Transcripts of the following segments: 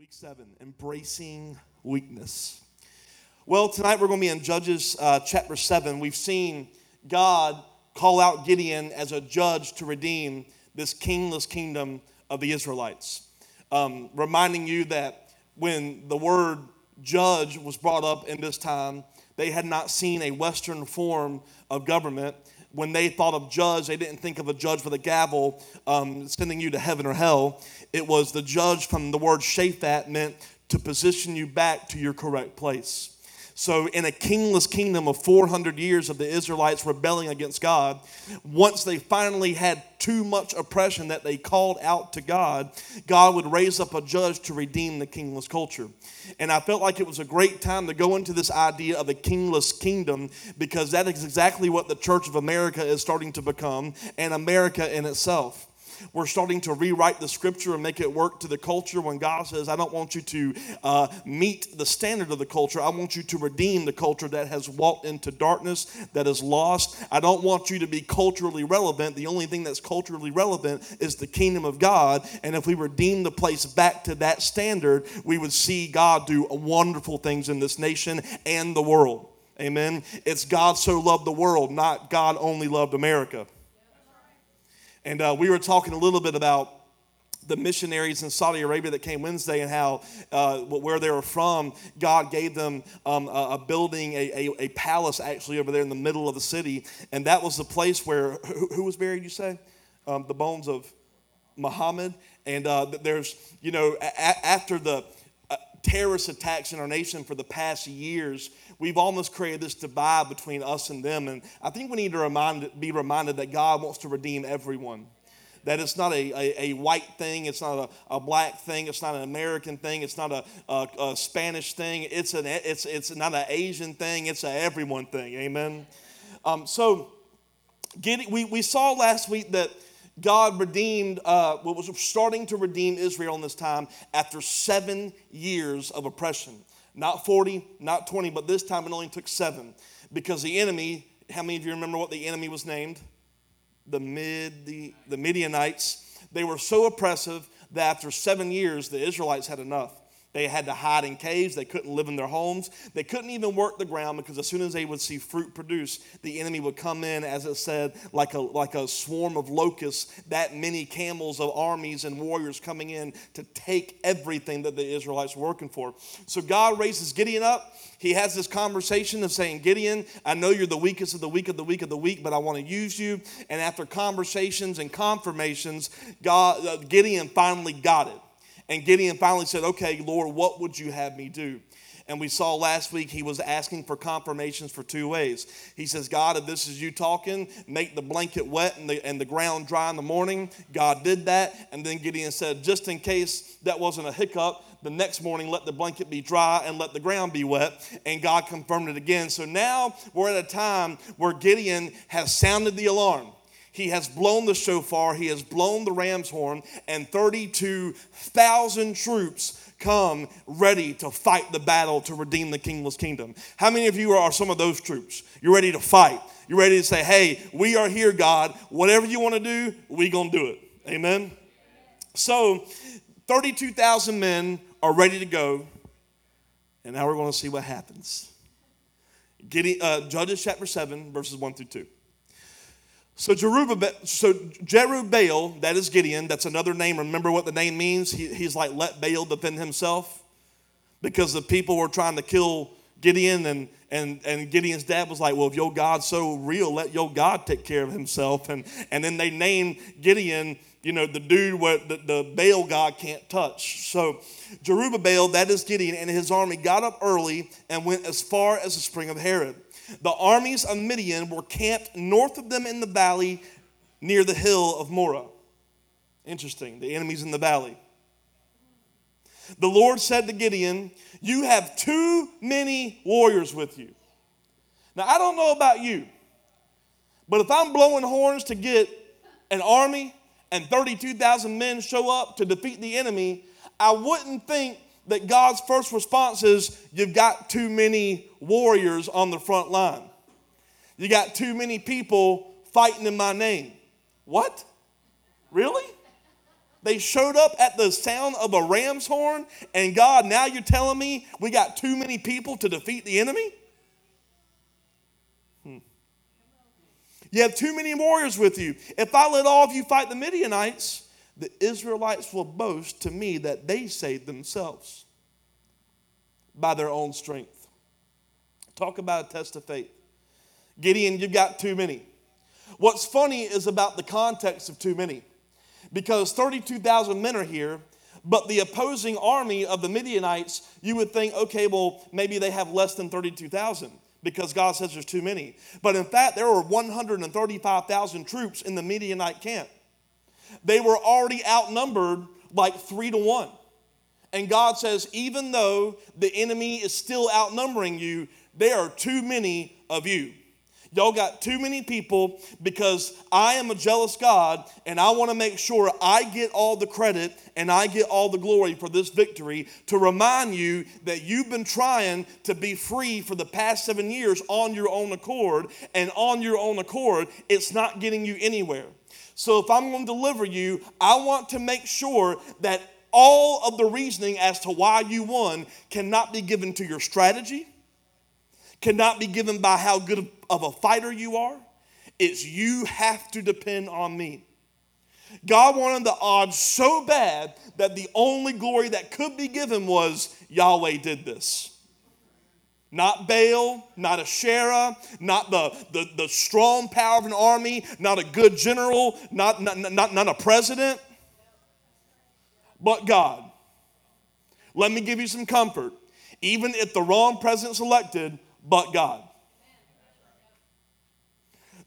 Week seven, embracing weakness. Well, tonight we're going to be in Judges uh, chapter seven. We've seen God call out Gideon as a judge to redeem this kingless kingdom of the Israelites, um, reminding you that when the word judge was brought up in this time, they had not seen a Western form of government when they thought of judge, they didn't think of a judge with a gavel um, sending you to heaven or hell. It was the judge from the word shaphat meant to position you back to your correct place. So, in a kingless kingdom of 400 years of the Israelites rebelling against God, once they finally had too much oppression that they called out to God, God would raise up a judge to redeem the kingless culture. And I felt like it was a great time to go into this idea of a kingless kingdom because that is exactly what the Church of America is starting to become and America in itself. We're starting to rewrite the scripture and make it work to the culture when God says, I don't want you to uh, meet the standard of the culture. I want you to redeem the culture that has walked into darkness, that is lost. I don't want you to be culturally relevant. The only thing that's culturally relevant is the kingdom of God. And if we redeem the place back to that standard, we would see God do wonderful things in this nation and the world. Amen. It's God so loved the world, not God only loved America. And uh, we were talking a little bit about the missionaries in Saudi Arabia that came Wednesday and how uh, where they were from, God gave them um, a, a, building, a, a, a, palace actually over there in the middle of the city. And that was the place where, who, who was buried, you say? Um, the bones of Muhammad. And uh, there's, you know, a- after the uh, terrorist attacks in our nation for the past years, we've almost created this divide between us and them. And I think we need to remind, be reminded that God wants to redeem everyone. That it's not a, a, a white thing, it's not a, a, black thing, it's not an American thing, it's not a, a, a Spanish thing, it's, an, it's, it's not an Asian thing, it's an everyone thing. Amen. Um, so, getting, we, we saw last week that God redeemed, uh, was starting to redeem Israel in this time after seven years of oppression. Not 40, not 20, but this time it only took seven. Because the enemy, how many of you remember what the enemy was named? The mid the, the Midianites. They were so oppressive that after seven years, the Israelites had enough. They had to hide in caves. They couldn't live in their homes. They couldn't even work the ground because as soon as they would see fruit produce, the enemy would come in, as it said, like a, like a swarm of locusts, that many camels of armies and warriors coming in to take everything that the Israelites were working for. So God raises Gideon up. He has this conversation of saying, Gideon, I know you're the weakest of the weak of the weak of the weak, but I want to use you. And after conversations and confirmations, God, uh, Gideon finally got it. And Gideon finally said, Okay, Lord, what would you have me do? And we saw last week he was asking for confirmations for two ways. He says, God, if this is you talking, make the blanket wet and the, and the ground dry in the morning. God did that. And then Gideon said, just in case that wasn't a hiccup, the next morning let the blanket be dry and let the ground be wet. And God confirmed it again. So now we're at a time where Gideon has sounded the alarm. He has blown the shofar, he has blown the ram's horn, and 32,000 troops come ready to fight the battle to redeem the kingless kingdom. How many of you are some of those troops? You're ready to fight. You're ready to say, hey, we are here, God. Whatever you want to do, we going to do it. Amen? So, 32,000 men are ready to go. And now we're going to see what happens. Getting, uh, Judges chapter 7, verses 1 through 2. So Jerubbaal, so Jerubbaal, that is Gideon. That's another name. Remember what the name means? He, he's like, let Baal defend himself. Because the people were trying to kill Gideon, and, and, and Gideon's dad was like, well, if your God's so real, let your God take care of himself. And, and then they named Gideon, you know, the dude what the, the Baal God can't touch. So Jerubbaal, that is Gideon, and his army got up early and went as far as the spring of Harod. The armies of Midian were camped north of them in the valley near the hill of Moreh. Interesting, the enemies in the valley. The Lord said to Gideon, You have too many warriors with you. Now, I don't know about you, but if I'm blowing horns to get an army and 32,000 men show up to defeat the enemy, I wouldn't think that God's first response is, You've got too many warriors on the front line. You got too many people fighting in my name. What? Really? They showed up at the sound of a ram's horn, and God, now you're telling me we got too many people to defeat the enemy? You have too many warriors with you. If I let all of you fight the Midianites, the Israelites will boast to me that they saved themselves by their own strength. Talk about a test of faith. Gideon, you've got too many. What's funny is about the context of too many, because 32,000 men are here, but the opposing army of the Midianites, you would think, okay, well, maybe they have less than 32,000 because God says there's too many. But in fact, there were 135,000 troops in the Midianite camp. They were already outnumbered like three to one. And God says, even though the enemy is still outnumbering you, there are too many of you. Y'all got too many people because I am a jealous God and I want to make sure I get all the credit and I get all the glory for this victory to remind you that you've been trying to be free for the past seven years on your own accord, and on your own accord, it's not getting you anywhere. So if I'm going to deliver you, I want to make sure that all of the reasoning as to why you won cannot be given to your strategy cannot be given by how good of a fighter you are. It's you have to depend on me. God wanted the odds so bad that the only glory that could be given was Yahweh did this. Not Baal, not Asherah, not the, the, the strong power of an army, not a good general, not, not, not, not a president, but God. Let me give you some comfort. Even if the wrong president's elected, but God.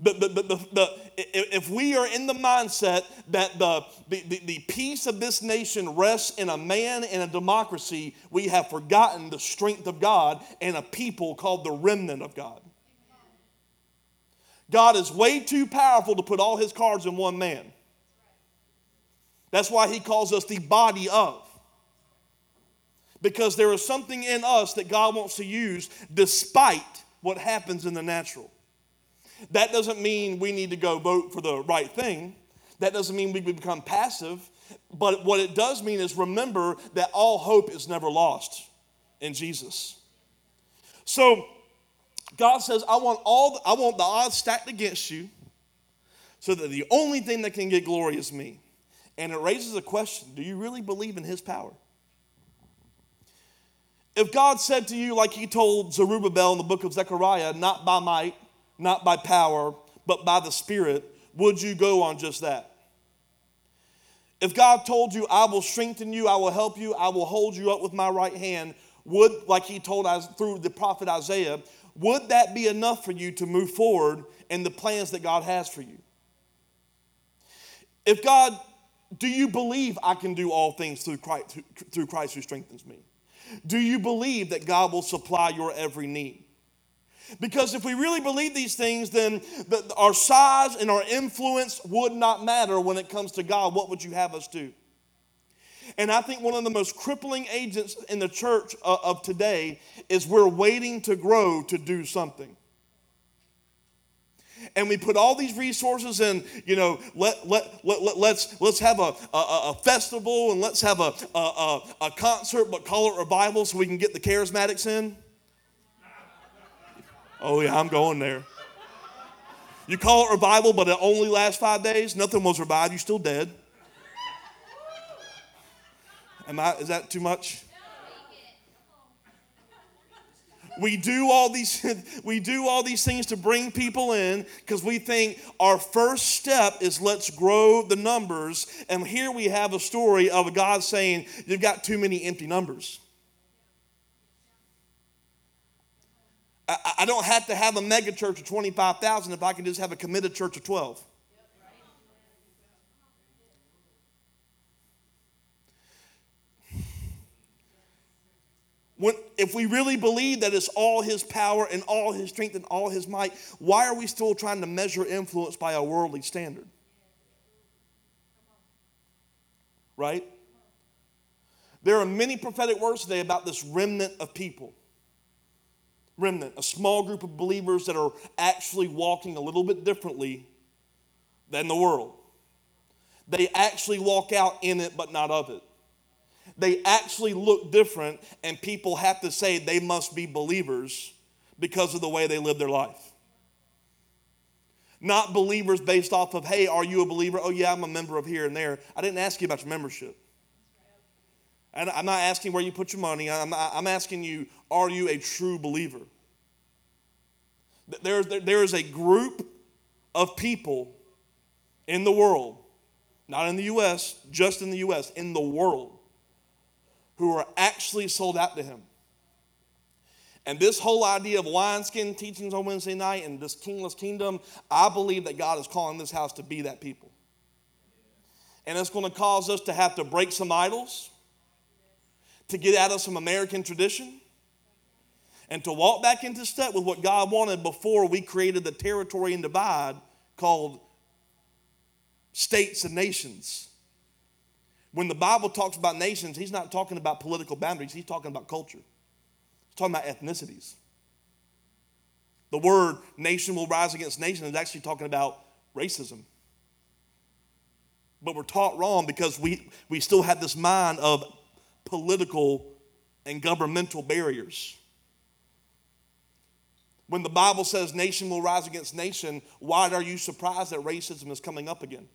If we are in the mindset that the, the, the peace of this nation rests in a man and a democracy, we have forgotten the strength of God and a people called the remnant of God. God is way too powerful to put all his cards in one man. That's why he calls us the body of because there is something in us that God wants to use despite what happens in the natural. That doesn't mean we need to go vote for the right thing. That doesn't mean we become passive. But what it does mean is remember that all hope is never lost in Jesus. So God says, I want all I want the odds stacked against you so that the only thing that can get glory is me. And it raises a question, do you really believe in his power? If God said to you, like he told Zerubbabel in the book of Zechariah, not by might, not by power, but by the Spirit, would you go on just that? If God told you, I will strengthen you, I will help you, I will hold you up with my right hand, would, like he told us through the prophet Isaiah, would that be enough for you to move forward in the plans that God has for you? If God, do you believe I can do all things through Christ, through Christ who strengthens me? Do you believe that God will supply your every need? Because if we really believe these things, then the, our size and our influence would not matter when it comes to God. What would you have us do? And I think one of the most crippling agents in the church uh, of today is we're waiting to grow to do something and we put all these resources in, you know, let, let, let, let, let's, let's have a, a, a festival and let's have a, a, a concert, but call it revival so we can get the charismatics in. Oh, yeah, I'm going there. You call it revival, but it only lasts five days. Nothing was revived. You're still dead. Am I? Is that too much? We do all these we do all these things to bring people in because we think our first step is let's grow the numbers. And here we have a story of god saying you've got too many empty numbers. I, I don't have to have a mega church of 25000 if i can just have a committed church of 12 When, if we really believe that it's all his power and all his strength and all his might, why are we still trying to measure influence by a worldly standard? Right? There are many prophetic words today about this remnant of people. Remnant, a small group of believers that are actually walking a little bit differently than the world. They actually walk out in it, but not of it. They actually look different, and people have to say they must be believers because of the way they live their life. Not believers based off of, hey, are you a believer? Oh, yeah, I'm a member of here and there. I didn't ask you about your membership. And I'm not asking where you put your money. I'm, I'm asking you, are you a true believer? There, there, there is a group of people in the world, not in the U.S., just in the U.S., in the world, who are actually sold out to Him. And this whole idea of wineskin teachings on Wednesday night and this kingless kingdom, I believe that God is calling this house to be that people. And it's going to cause us to have to break some idols, to get out of some American tradition, and to walk back into step with what God wanted before we created the territory and divide called states and nations. When the Bible talks about nations, he's not talking about political boundaries, he's talking about culture. He's talking about ethnicities. The word nation will rise against nation is actually talking about racism. But we're taught wrong because we, we still have this mind of political and governmental barriers. When the Bible says nation will rise against nation, why are you surprised that racism is coming up again?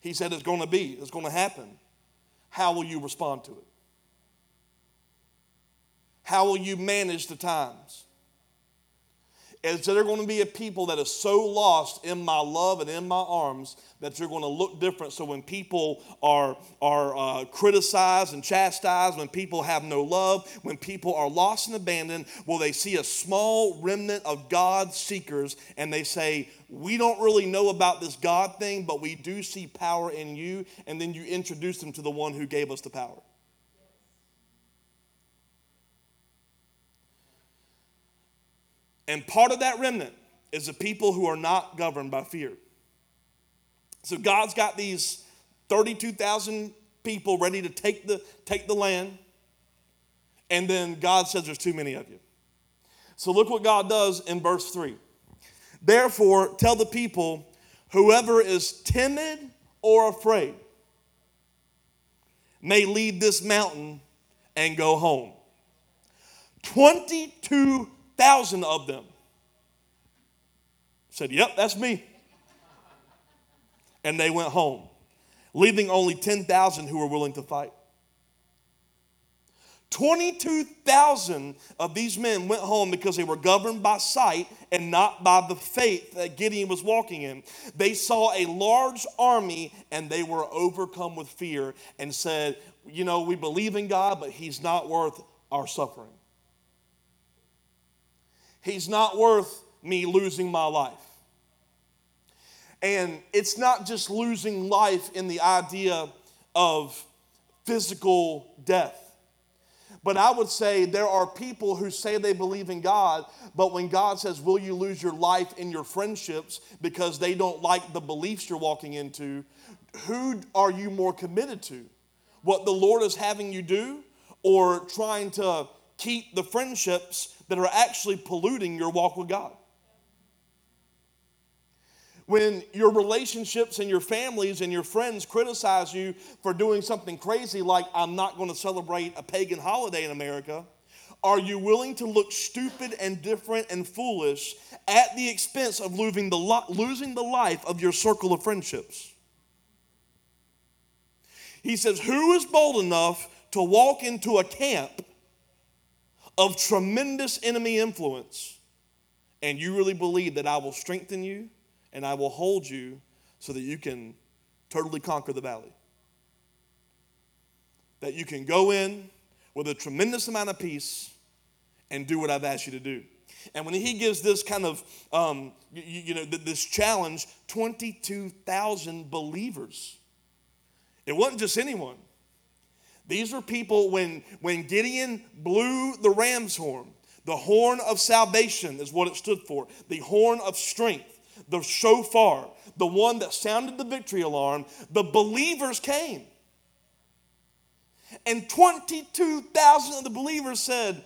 He said it's going to be, it's going to happen. How will you respond to it? How will you manage the times? Is there going to be a people that is so lost in my love and in my arms that you're going to look different? So when people are, are uh, criticized and chastised, when people have no love, when people are lost and abandoned, will they see a small remnant of God seekers and they say, We don't really know about this God thing, but we do see power in you. And then you introduce them to the one who gave us the power. And part of that remnant is the people who are not governed by fear. So God's got these 32,000 people ready to take the, take the land. And then God says there's too many of you. So look what God does in verse 3. Therefore, tell the people whoever is timid or afraid may leave this mountain and go home. 22 thousand of them said, Yep, that's me. And they went home, leaving only 10,000 who were willing to fight. 22,000 of these men went home because they were governed by sight and not by the faith that Gideon was walking in. They saw a large army and they were overcome with fear and said, You know, we believe in God, but He's not worth our suffering. He's not worth me losing my life. And it's not just losing life in the idea of physical death. But I would say there are people who say they believe in God, but when God says, Will you lose your life in your friendships because they don't like the beliefs you're walking into? Who are you more committed to? What the Lord is having you do, or trying to keep the friendships that are actually polluting your walk with God. When your relationships and your families and your friends criticize you for doing something crazy, like I'm not going to celebrate a pagan holiday in America, are you willing to look stupid and different and foolish at the expense of losing the, losing the life of your circle of friendships? He says, Who is bold enough to walk into a camp of tremendous enemy influence, and you really believe that I will strengthen you and I will hold you so that you can totally conquer the valley. That you can go in with a tremendous amount of peace and do what I've asked you to do. And when he gives this kind of, um, you, you know, this challenge, 22,000 believers. It wasn't just anyone. These are people when, when Gideon blew the ram's horn, the horn of salvation is what it stood for, the horn of strength, the shofar, the one that sounded the victory alarm, the believers came. And 22,000 of the believers said,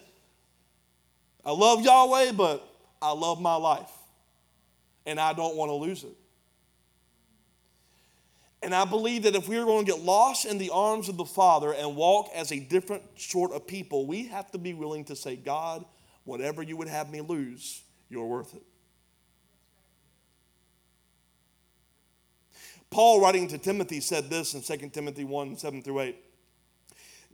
I love Yahweh, but I love my life. And I don't want to lose it. And I believe that if we are going to get lost in the arms of the Father and walk as a different sort of people, we have to be willing to say, God, whatever you would have me lose, you're worth it. Paul, writing to Timothy, said this in 2 Timothy 1 7 through 8.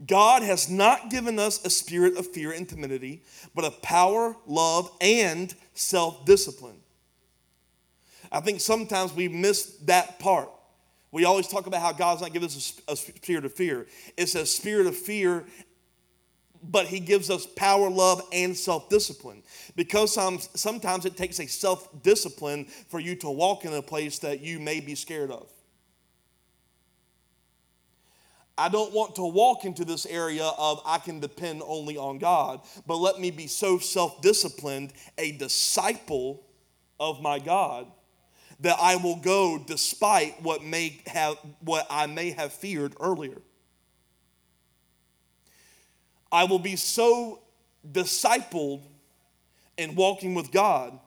God has not given us a spirit of fear and timidity, but of power, love, and self discipline. I think sometimes we miss that part. We always talk about how God's not giving us a, spirit of fear. It's a spirit of fear, but He gives us power, love, and self discipline. Because sometimes it takes a self discipline for you to walk in a place that you may be scared of. I don't want to walk into this area of I can depend only on God, but let me be so self disciplined, a disciple of my God that I will go despite what may have what I may have feared earlier. I will be so discipled in walking with God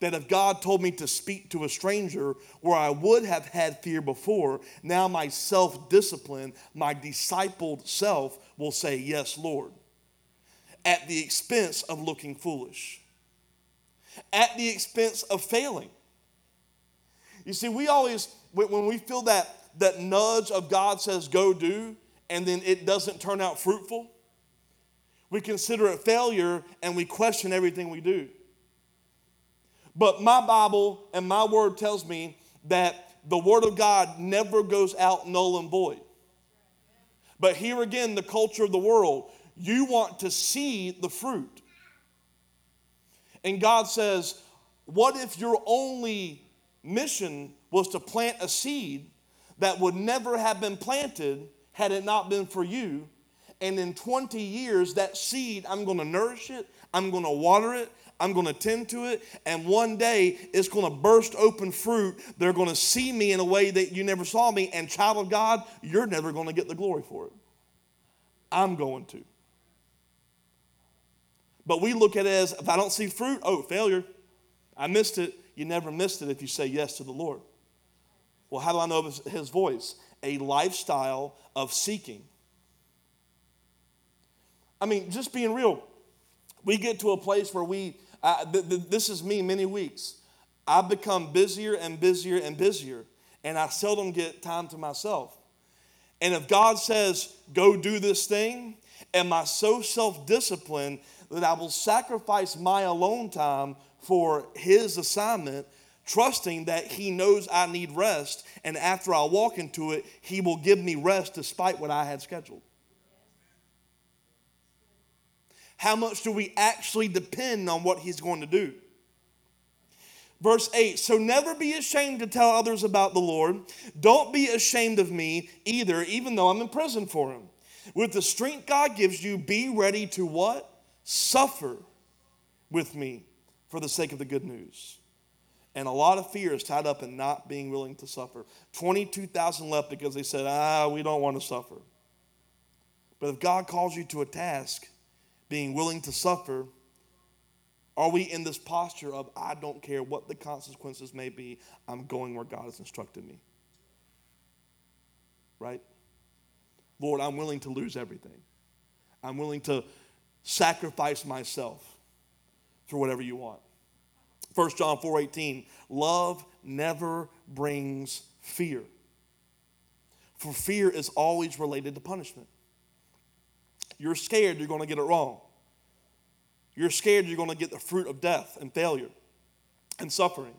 that if God told me to speak to a stranger where I would have had fear before, now my self discipline, my discipled self will say, Yes, Lord, at the expense of looking foolish, at the expense of failing. You see, we always, when we feel that, that nudge of God says, go do, and then it doesn't turn out fruitful, we consider it failure and we question everything we do. But my Bible and my word tells me that the word of God never goes out null and void. But here again, the culture of the world, you want to see the fruit. And God says, What if your only mission was to plant a seed that would never have been planted had it not been for you. And in 20 years, that seed, I'm going to nourish it, I'm going to water it, I'm going to tend to it, and one day it's going to burst open fruit. They're going to see me in a way that you never saw me, and child of God, you're never going to get the glory for it. I'm going to. But we look at it as if I don't see fruit, oh, failure. I missed it you never missed it if you say yes to the Lord. Well, how do I know his voice? A lifestyle of seeking. I mean, just being real, we get to a place where we, uh, th- th- this is me many weeks. I've become busier and busier and busier, and I seldom get time to myself. And if God says, go do this thing, am I so self disciplined that I will sacrifice my alone time for his assignment, trusting that he knows I need rest, and after I walk into it, he will give me rest despite what I had scheduled. How much do we actually depend on what he's going to do? Verse 8 So never be ashamed to tell others about the Lord. Don't be ashamed of me either, even though I'm in prison for him. With the strength God gives you, be ready to what? Suffer with me for the sake of the good news. And a lot of fear is tied up in not being willing to suffer. 22,000 left because they said, ah, we don't want to suffer. But if God calls you to a task, being willing to suffer, are we in this posture of, I don't care what the consequences may be, I'm going where God has instructed me? Right? Lord, I'm willing to lose everything. I'm willing to sacrifice myself for whatever you want. 1 John 4:18, love never brings fear. For fear is always related to punishment. You're scared you're going to get it wrong. You're scared you're going to get the fruit of death and failure and suffering.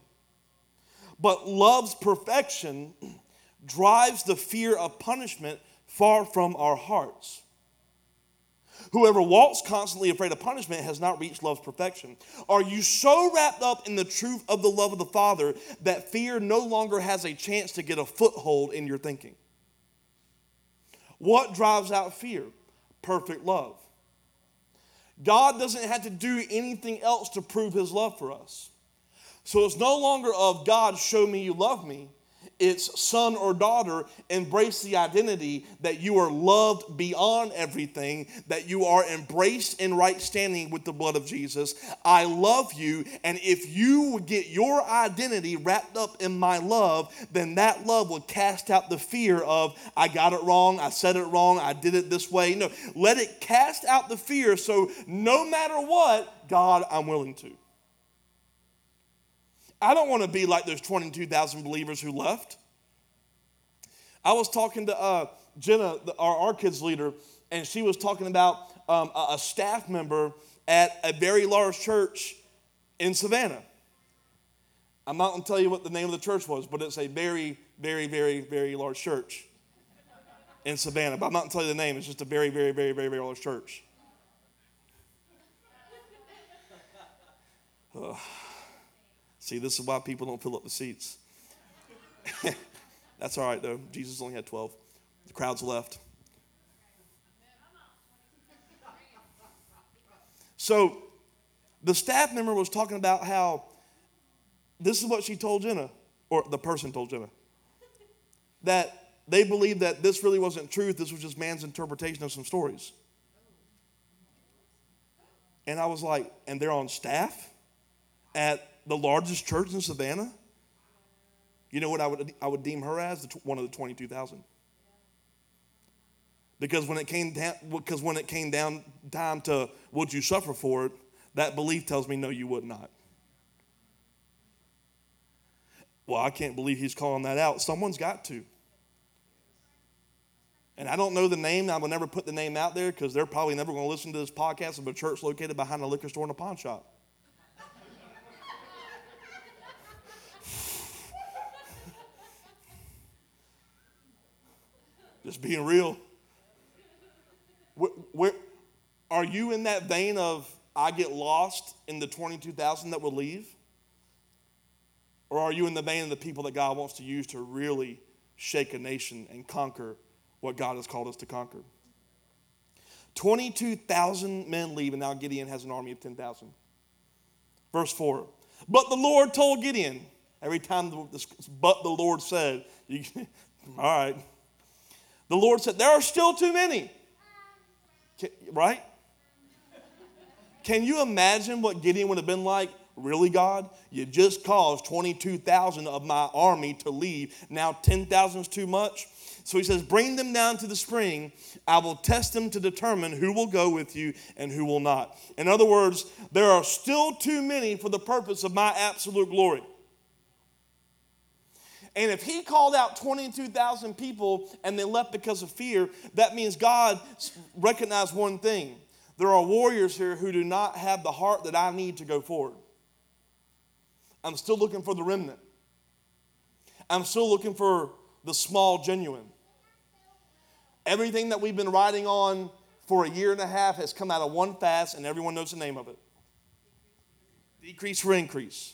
But love's perfection drives the fear of punishment far from our hearts. Whoever walks constantly afraid of punishment has not reached love's perfection. Are you so wrapped up in the truth of the love of the Father that fear no longer has a chance to get a foothold in your thinking? What drives out fear? Perfect love. God doesn't have to do anything else to prove his love for us. So it's no longer of God, show me you love me. Its son or daughter, embrace the identity that you are loved beyond everything, that you are embraced in right standing with the blood of Jesus. I love you, and if you would get your identity wrapped up in my love, then that love will cast out the fear of, I got it wrong, I said it wrong, I did it this way. No, let it cast out the fear so no matter what, God, I'm willing to. I don't want to be like those 22,000 believers who left. I was talking to uh, Jenna, the, our, our kids leader, and she was talking about um, a, a staff member at a very large church in Savannah. I'm not going to tell you what the name of the church was, but it's a very, very, very, very large church in Savannah. But I'm not going to tell you the name. It's just a very, very, very, very, very large church. Ugh. See, this is why people don't fill up the seats. That's all right, though. Jesus only had 12. The crowd's left. So, the staff member was talking about how this is what she told Jenna, or the person told Jenna, that they believed that this really wasn't truth, this was just man's interpretation of some stories. And I was like, and they're on staff at the largest church in Savannah, you know what I would, I would deem her as? one of the 22,000. Because when it came down, because when it came down time to would you suffer for it, that belief tells me no, you would not. Well, I can't believe he's calling that out. Someone's got to. And I don't know the name. I will never put the name out there because they're probably never going to listen to this podcast of a church located behind a liquor store and a pawn shop. Just being real. Where, where, are you in that vein of I get lost in the 22,000 that will leave? Or are you in the vein of the people that God wants to use to really shake a nation and conquer what God has called us to conquer? 22,000 men leave, and now Gideon has an army of 10,000. Verse 4. But the Lord told Gideon, every time the, but the Lord said, you, all right, the Lord said, There are still too many. Right? Can you imagine what Gideon would have been like? Really, God? You just caused 22,000 of my army to leave. Now 10,000 is too much. So he says, Bring them down to the spring. I will test them to determine who will go with you and who will not. In other words, there are still too many for the purpose of my absolute glory. And if he called out 22,000 people and they left because of fear, that means God recognized one thing. There are warriors here who do not have the heart that I need to go forward. I'm still looking for the remnant. I'm still looking for the small genuine. Everything that we've been writing on for a year and a half has come out of one fast, and everyone knows the name of it decrease for increase.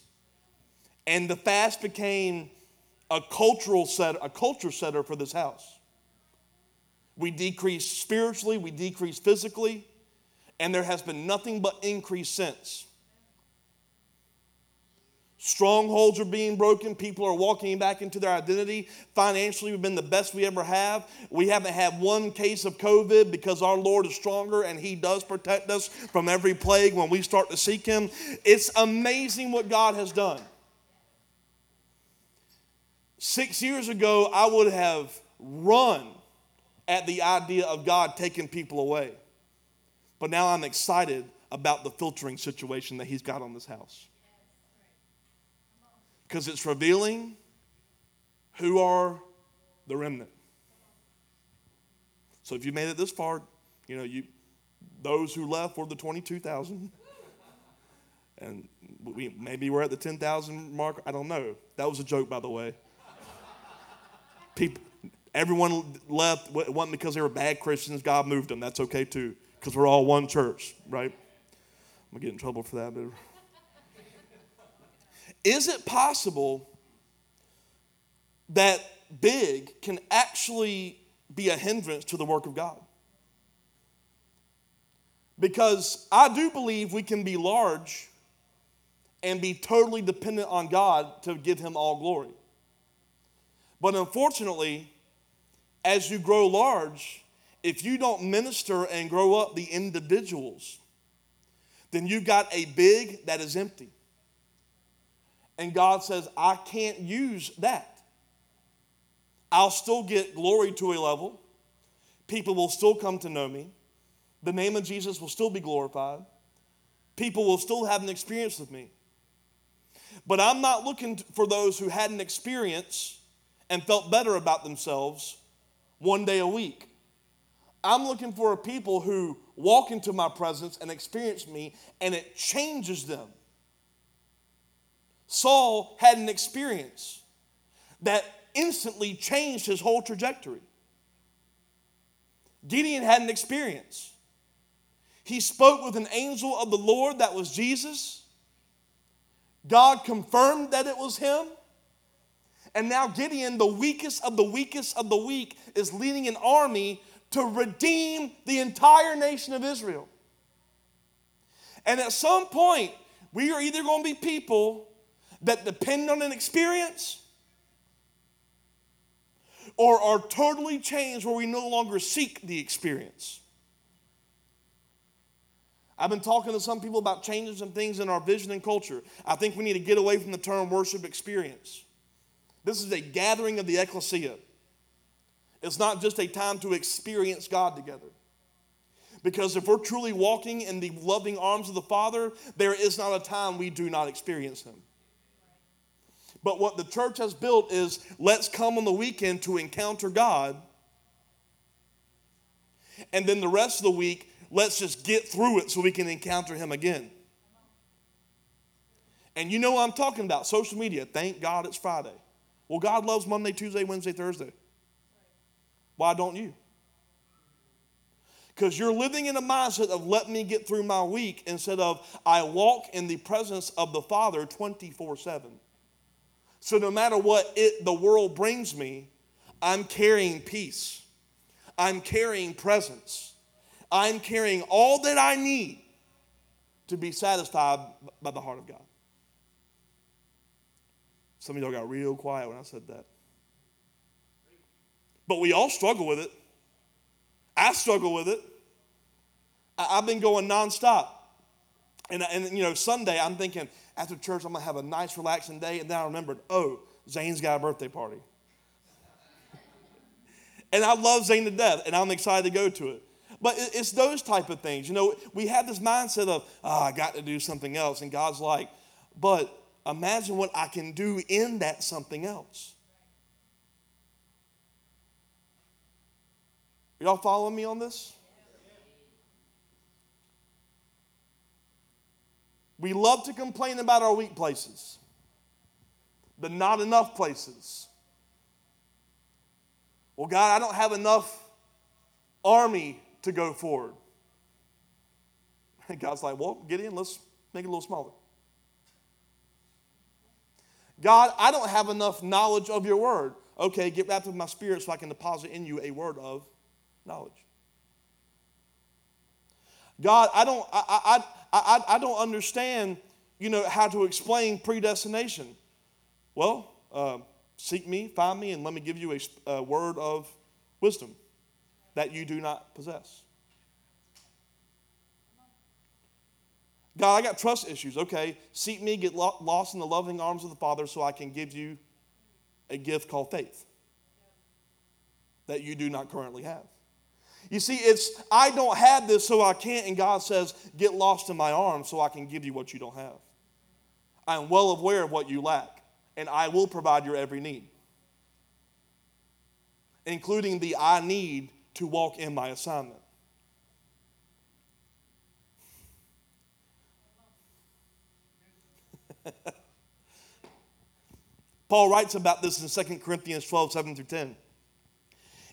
And the fast became a cultural set, a culture setter for this house. We decrease spiritually, we decrease physically, and there has been nothing but increase since. Strongholds are being broken. People are walking back into their identity. Financially, we've been the best we ever have. We haven't had one case of COVID because our Lord is stronger and He does protect us from every plague when we start to seek Him. It's amazing what God has done. Six years ago, I would have run at the idea of God taking people away. But now I'm excited about the filtering situation that He's got on this house. Because it's revealing who are the remnant. So if you made it this far, you know, you those who left were the 22,000. And we, maybe we're at the 10,000 mark. I don't know. That was a joke, by the way. People, everyone left. It wasn't because they were bad Christians. God moved them. That's okay too, because we're all one church, right? I'm gonna get in trouble for that. But is it possible that big can actually be a hindrance to the work of God? Because I do believe we can be large and be totally dependent on God to give Him all glory. But unfortunately, as you grow large, if you don't minister and grow up the individuals, then you've got a big that is empty. And God says, I can't use that. I'll still get glory to a level. People will still come to know me. The name of Jesus will still be glorified. People will still have an experience with me. But I'm not looking for those who had an experience and felt better about themselves one day a week. I'm looking for a people who walk into my presence and experience me and it changes them. Saul had an experience that instantly changed his whole trajectory. Gideon had an experience. He spoke with an angel of the Lord that was Jesus. God confirmed that it was him. And now Gideon, the weakest of the weakest of the weak, is leading an army to redeem the entire nation of Israel. And at some point, we are either going to be people that depend on an experience or are totally changed where we no longer seek the experience. I've been talking to some people about changing some things in our vision and culture. I think we need to get away from the term worship experience. This is a gathering of the ecclesia. It's not just a time to experience God together. Because if we're truly walking in the loving arms of the Father, there is not a time we do not experience Him. But what the church has built is let's come on the weekend to encounter God. And then the rest of the week, let's just get through it so we can encounter Him again. And you know what I'm talking about social media. Thank God it's Friday. Well, God loves Monday, Tuesday, Wednesday, Thursday. Why don't you? Because you're living in a mindset of let me get through my week instead of I walk in the presence of the Father 24 7. So no matter what it, the world brings me, I'm carrying peace. I'm carrying presence. I'm carrying all that I need to be satisfied by the heart of God. Some of y'all got real quiet when I said that. But we all struggle with it. I struggle with it. I, have been going nonstop. And, and, you know, Sunday, I'm thinking, after church, I'm going to have a nice, relaxing day. And then I remembered, oh, Zane's got a birthday party. and I love Zane to death, and I'm excited to go to it. But it's those type of things. You know, we have this mindset of, oh, I got to do something else. And God's like, but imagine what I can do in that something else. Y'all following me on this? We love to complain about our weak places, the not enough places. Well, God, I don't have enough army to go forward. And God's like, well, get in, let's make it a little smaller. God, I don't have enough knowledge of your word. Okay, get wrapped with my spirit so I can deposit in you a word of knowledge. God, I don't, I, I, I, I don't understand, you know, how to explain predestination. Well, uh, seek me, find me, and let me give you a, a word of wisdom that you do not possess. God, I got trust issues. Okay, seek me, get lost in the loving arms of the Father so I can give you a gift called faith that you do not currently have. You see, it's I don't have this, so I can't, and God says, get lost in my arms so I can give you what you don't have. I am well aware of what you lack, and I will provide your every need, including the I need to walk in my assignment. Paul writes about this in 2 Corinthians 12, 7 through 10.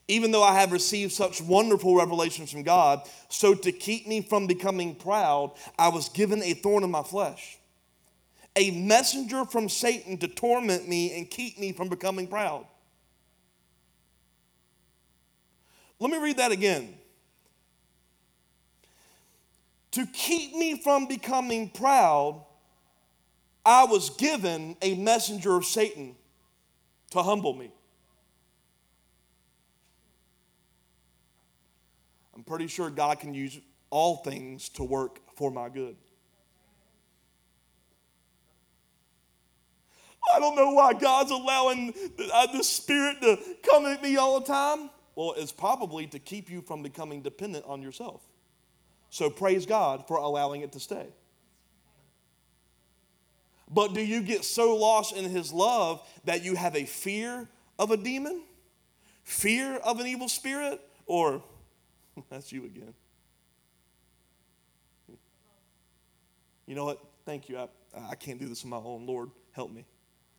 Even though I have received such wonderful revelations from God, so to keep me from becoming proud, I was given a thorn in my flesh, a messenger from Satan to torment me and keep me from becoming proud. Let me read that again. To keep me from becoming proud, I was given a messenger of Satan to humble me. I'm pretty sure God can use all things to work for my good. I don't know why God's allowing this uh, spirit to come at me all the time. Well, it's probably to keep you from becoming dependent on yourself. So praise God for allowing it to stay. But do you get so lost in His love that you have a fear of a demon, fear of an evil spirit, or that's you again? You know what? Thank you. I, I can't do this on my own. Lord, help me.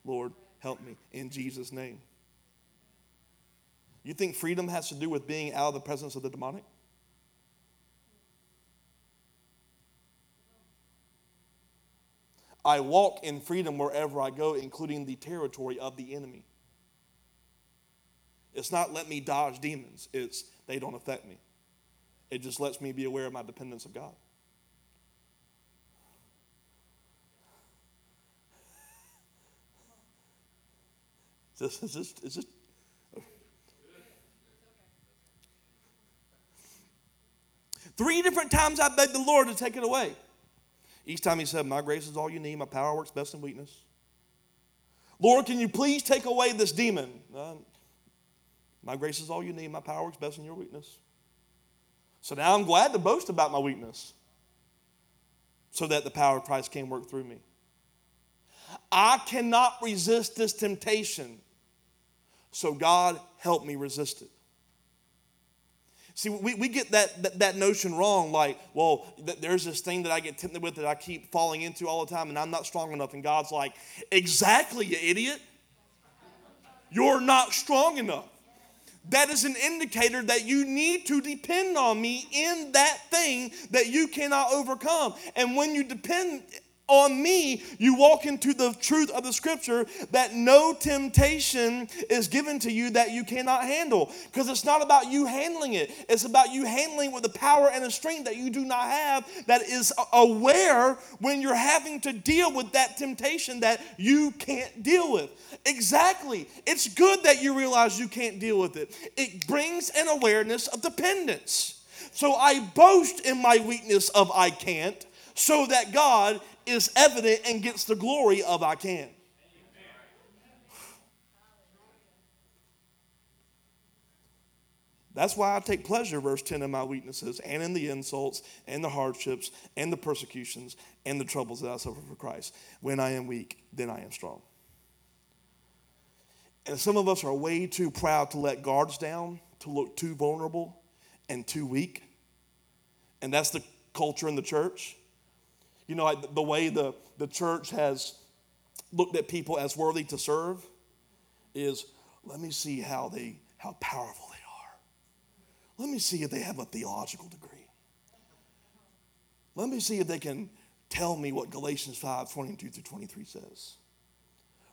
Lord, help me. In Jesus' name. You think freedom has to do with being out of the presence of the demonic? I walk in freedom wherever I go, including the territory of the enemy. It's not let me dodge demons, it's they don't affect me. It just lets me be aware of my dependence of God. Is this, is this, is this Three different times I begged the Lord to take it away. Each time he said, My grace is all you need, my power works best in weakness. Lord, can you please take away this demon? Uh, my grace is all you need, my power works best in your weakness. So now I'm glad to boast about my weakness so that the power of Christ can work through me. I cannot resist this temptation, so God help me resist it. See, we, we get that, that, that notion wrong like, well, th- there's this thing that I get tempted with that I keep falling into all the time, and I'm not strong enough. And God's like, exactly, you idiot. You're not strong enough. That is an indicator that you need to depend on me in that thing that you cannot overcome. And when you depend on me, you walk into the truth of the scripture that no temptation is given to you that you cannot handle. Because it's not about you handling it, it's about you handling with the power and the strength that you do not have, that is aware when you're having to deal with that temptation that you can't deal with. Exactly. It's good that you realize you can't deal with it, it brings an awareness of dependence. So I boast in my weakness of I can't so that God is evident and gets the glory of I can. That's why I take pleasure, verse 10, in my weaknesses and in the insults and the hardships and the persecutions and the troubles that I suffer for Christ. When I am weak, then I am strong. And some of us are way too proud to let guards down, to look too vulnerable and too weak. And that's the culture in the church. You know, like the way the, the church has looked at people as worthy to serve is let me see how they how powerful they are. Let me see if they have a theological degree. Let me see if they can tell me what Galatians 5, 22 through 23 says.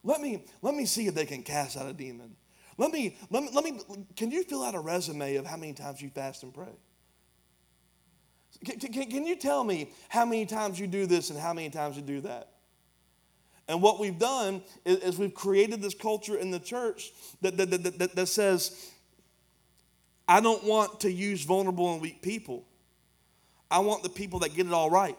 Let me, let me see if they can cast out a demon. Let me, let me, let me, can you fill out a resume of how many times you fast and pray? Can, can, can you tell me how many times you do this and how many times you do that? And what we've done is, is we've created this culture in the church that, that, that, that, that says, I don't want to use vulnerable and weak people. I want the people that get it all right.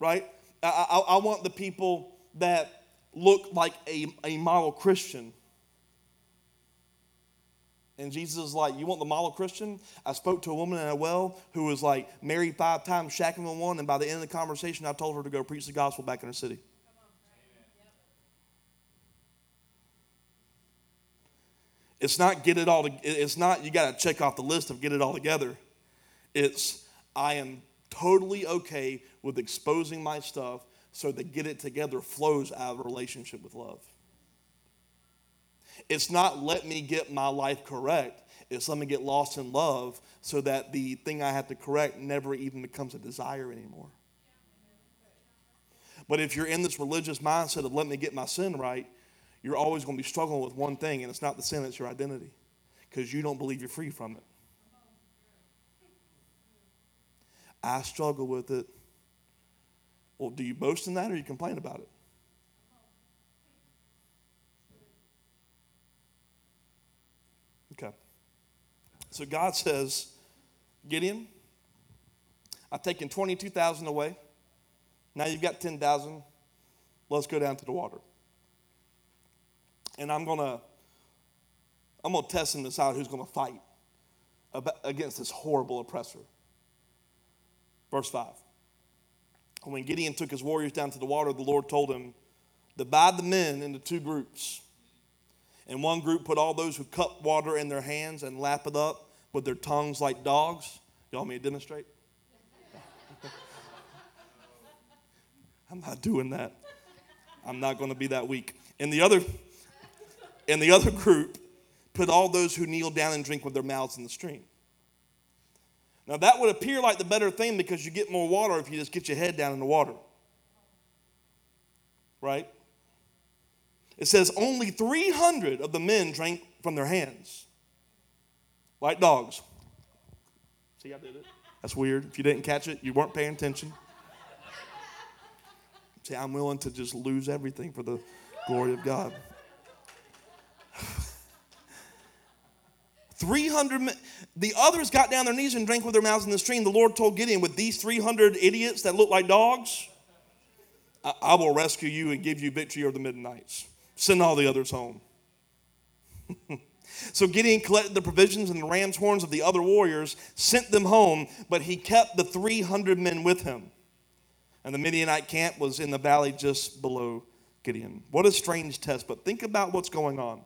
Right? I, I, I want the people that look like a, a model Christian. And Jesus is like, You want the model Christian? I spoke to a woman in a well who was like married five times, shacking with one, and by the end of the conversation, I told her to go preach the gospel back in her city. It's not get it all. To, it's not you got to check off the list of get it all together. It's I am totally okay with exposing my stuff so that get it together flows out of a relationship with love. It's not let me get my life correct. It's let me get lost in love so that the thing I have to correct never even becomes a desire anymore. But if you're in this religious mindset of let me get my sin right, you're always going to be struggling with one thing, and it's not the sin, it's your identity because you don't believe you're free from it. I struggle with it. Well, do you boast in that or you complain about it? So God says, Gideon, I've taken 22,000 away. Now you've got 10,000. Let's go down to the water. And I'm going to I'm going to test and decide who's going to fight against this horrible oppressor. Verse 5. When Gideon took his warriors down to the water, the Lord told him, Divide the men into two groups. And one group put all those who cup water in their hands and lap it up with their tongues like dogs. Y'all want me to demonstrate? I'm not doing that. I'm not going to be that weak. In the other, in the other group, put all those who kneel down and drink with their mouths in the stream. Now, that would appear like the better thing because you get more water if you just get your head down in the water. Right? It says only 300 of the men drank from their hands, like dogs. See, I did it. That's weird. If you didn't catch it, you weren't paying attention. See, I'm willing to just lose everything for the glory of God. 300 men. The others got down their knees and drank with their mouths in the stream. The Lord told Gideon, with these 300 idiots that look like dogs, I, I will rescue you and give you victory over the Midianites. Send all the others home. so Gideon collected the provisions and the ram's horns of the other warriors, sent them home, but he kept the 300 men with him. And the Midianite camp was in the valley just below Gideon. What a strange test, but think about what's going on.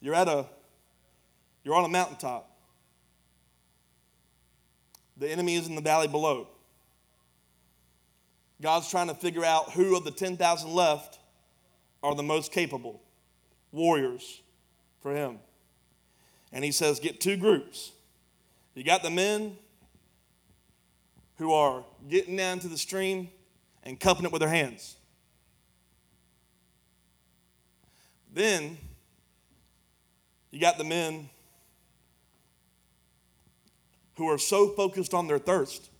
You're at a you're on a mountaintop. The enemy is in the valley below. God's trying to figure out who of the 10,000 left are the most capable warriors for him. And he says, Get two groups. You got the men who are getting down to the stream and cupping it with their hands. Then you got the men who are so focused on their thirst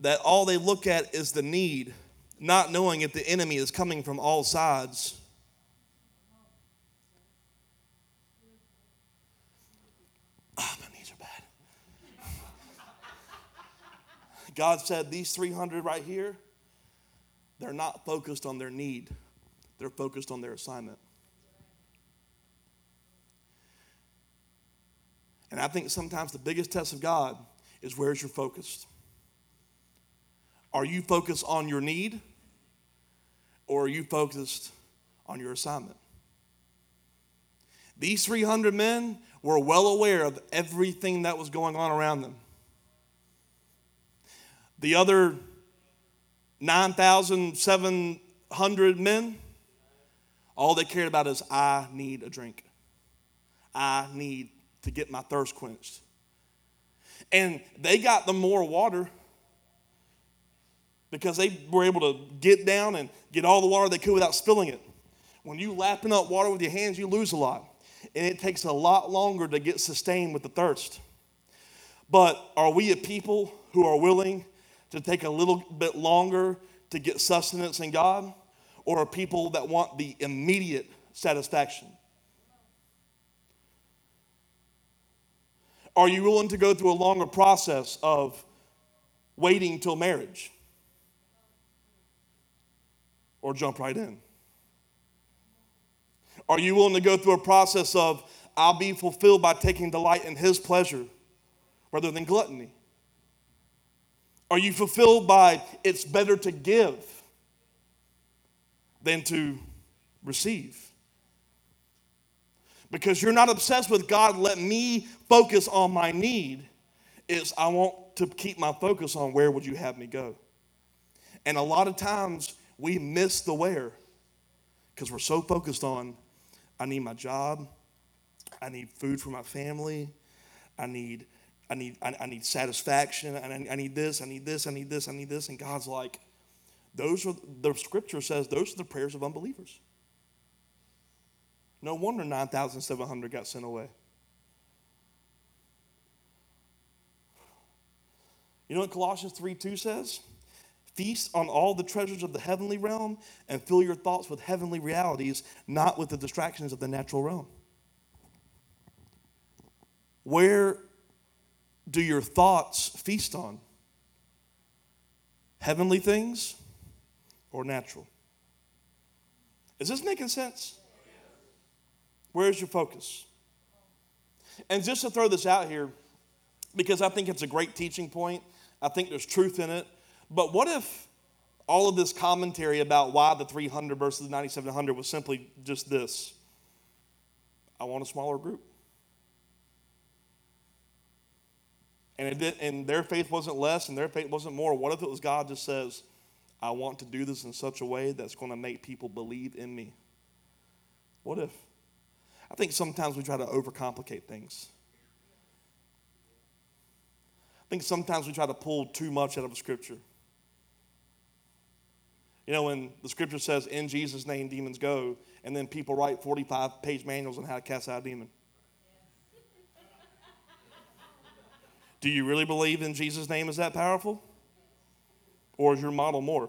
that all they look at is the need, not knowing if the enemy is coming from all sides. Oh, my knees are bad. God said, These 300 right here, they're not focused on their need, they're focused on their assignment. And I think sometimes the biggest test of God is where's your focus? Are you focused on your need or are you focused on your assignment? These 300 men were well aware of everything that was going on around them. The other 9,700 men, all they cared about is, I need a drink. I need to get my thirst quenched. And they got the more water because they were able to get down and get all the water they could without spilling it. When you lapping up water with your hands, you lose a lot. And it takes a lot longer to get sustained with the thirst. But are we a people who are willing to take a little bit longer to get sustenance in God? Or are people that want the immediate satisfaction? Are you willing to go through a longer process of waiting till marriage? Or jump right in? Are you willing to go through a process of, I'll be fulfilled by taking delight in His pleasure rather than gluttony? Are you fulfilled by, it's better to give than to receive? Because you're not obsessed with God, let me focus on my need. Is I want to keep my focus on where would you have me go? And a lot of times we miss the where because we're so focused on I need my job, I need food for my family, I need I need I, I need satisfaction, I, I need this, I need this, I need this, I need this, and God's like, those are the scripture says those are the prayers of unbelievers. No wonder 9,700 got sent away. You know what Colossians 3 2 says? Feast on all the treasures of the heavenly realm and fill your thoughts with heavenly realities, not with the distractions of the natural realm. Where do your thoughts feast on? Heavenly things or natural? Is this making sense? Where's your focus? And just to throw this out here, because I think it's a great teaching point, I think there's truth in it. But what if all of this commentary about why the 300 versus the 9700 was simply just this? I want a smaller group. And, did, and their faith wasn't less and their faith wasn't more. What if it was God just says, I want to do this in such a way that's going to make people believe in me? What if? I think sometimes we try to overcomplicate things. I think sometimes we try to pull too much out of a scripture. You know, when the scripture says, in Jesus' name, demons go, and then people write 45 page manuals on how to cast out a demon. Do you really believe in Jesus' name is that powerful? Or is your model more?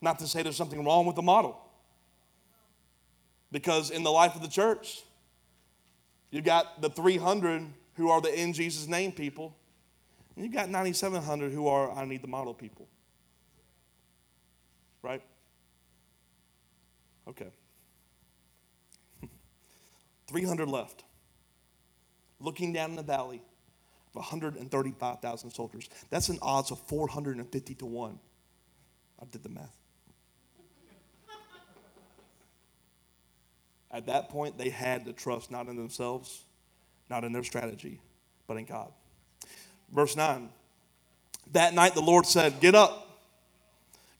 Not to say there's something wrong with the model. Because in the life of the church, you got the 300 who are the in Jesus name people, and you've got 9,700 who are I need the model people. Right? Okay. 300 left. Looking down in the valley of 135,000 soldiers. That's an odds of 450 to 1. I did the math. At that point, they had to trust not in themselves, not in their strategy, but in God. Verse 9 That night the Lord said, Get up,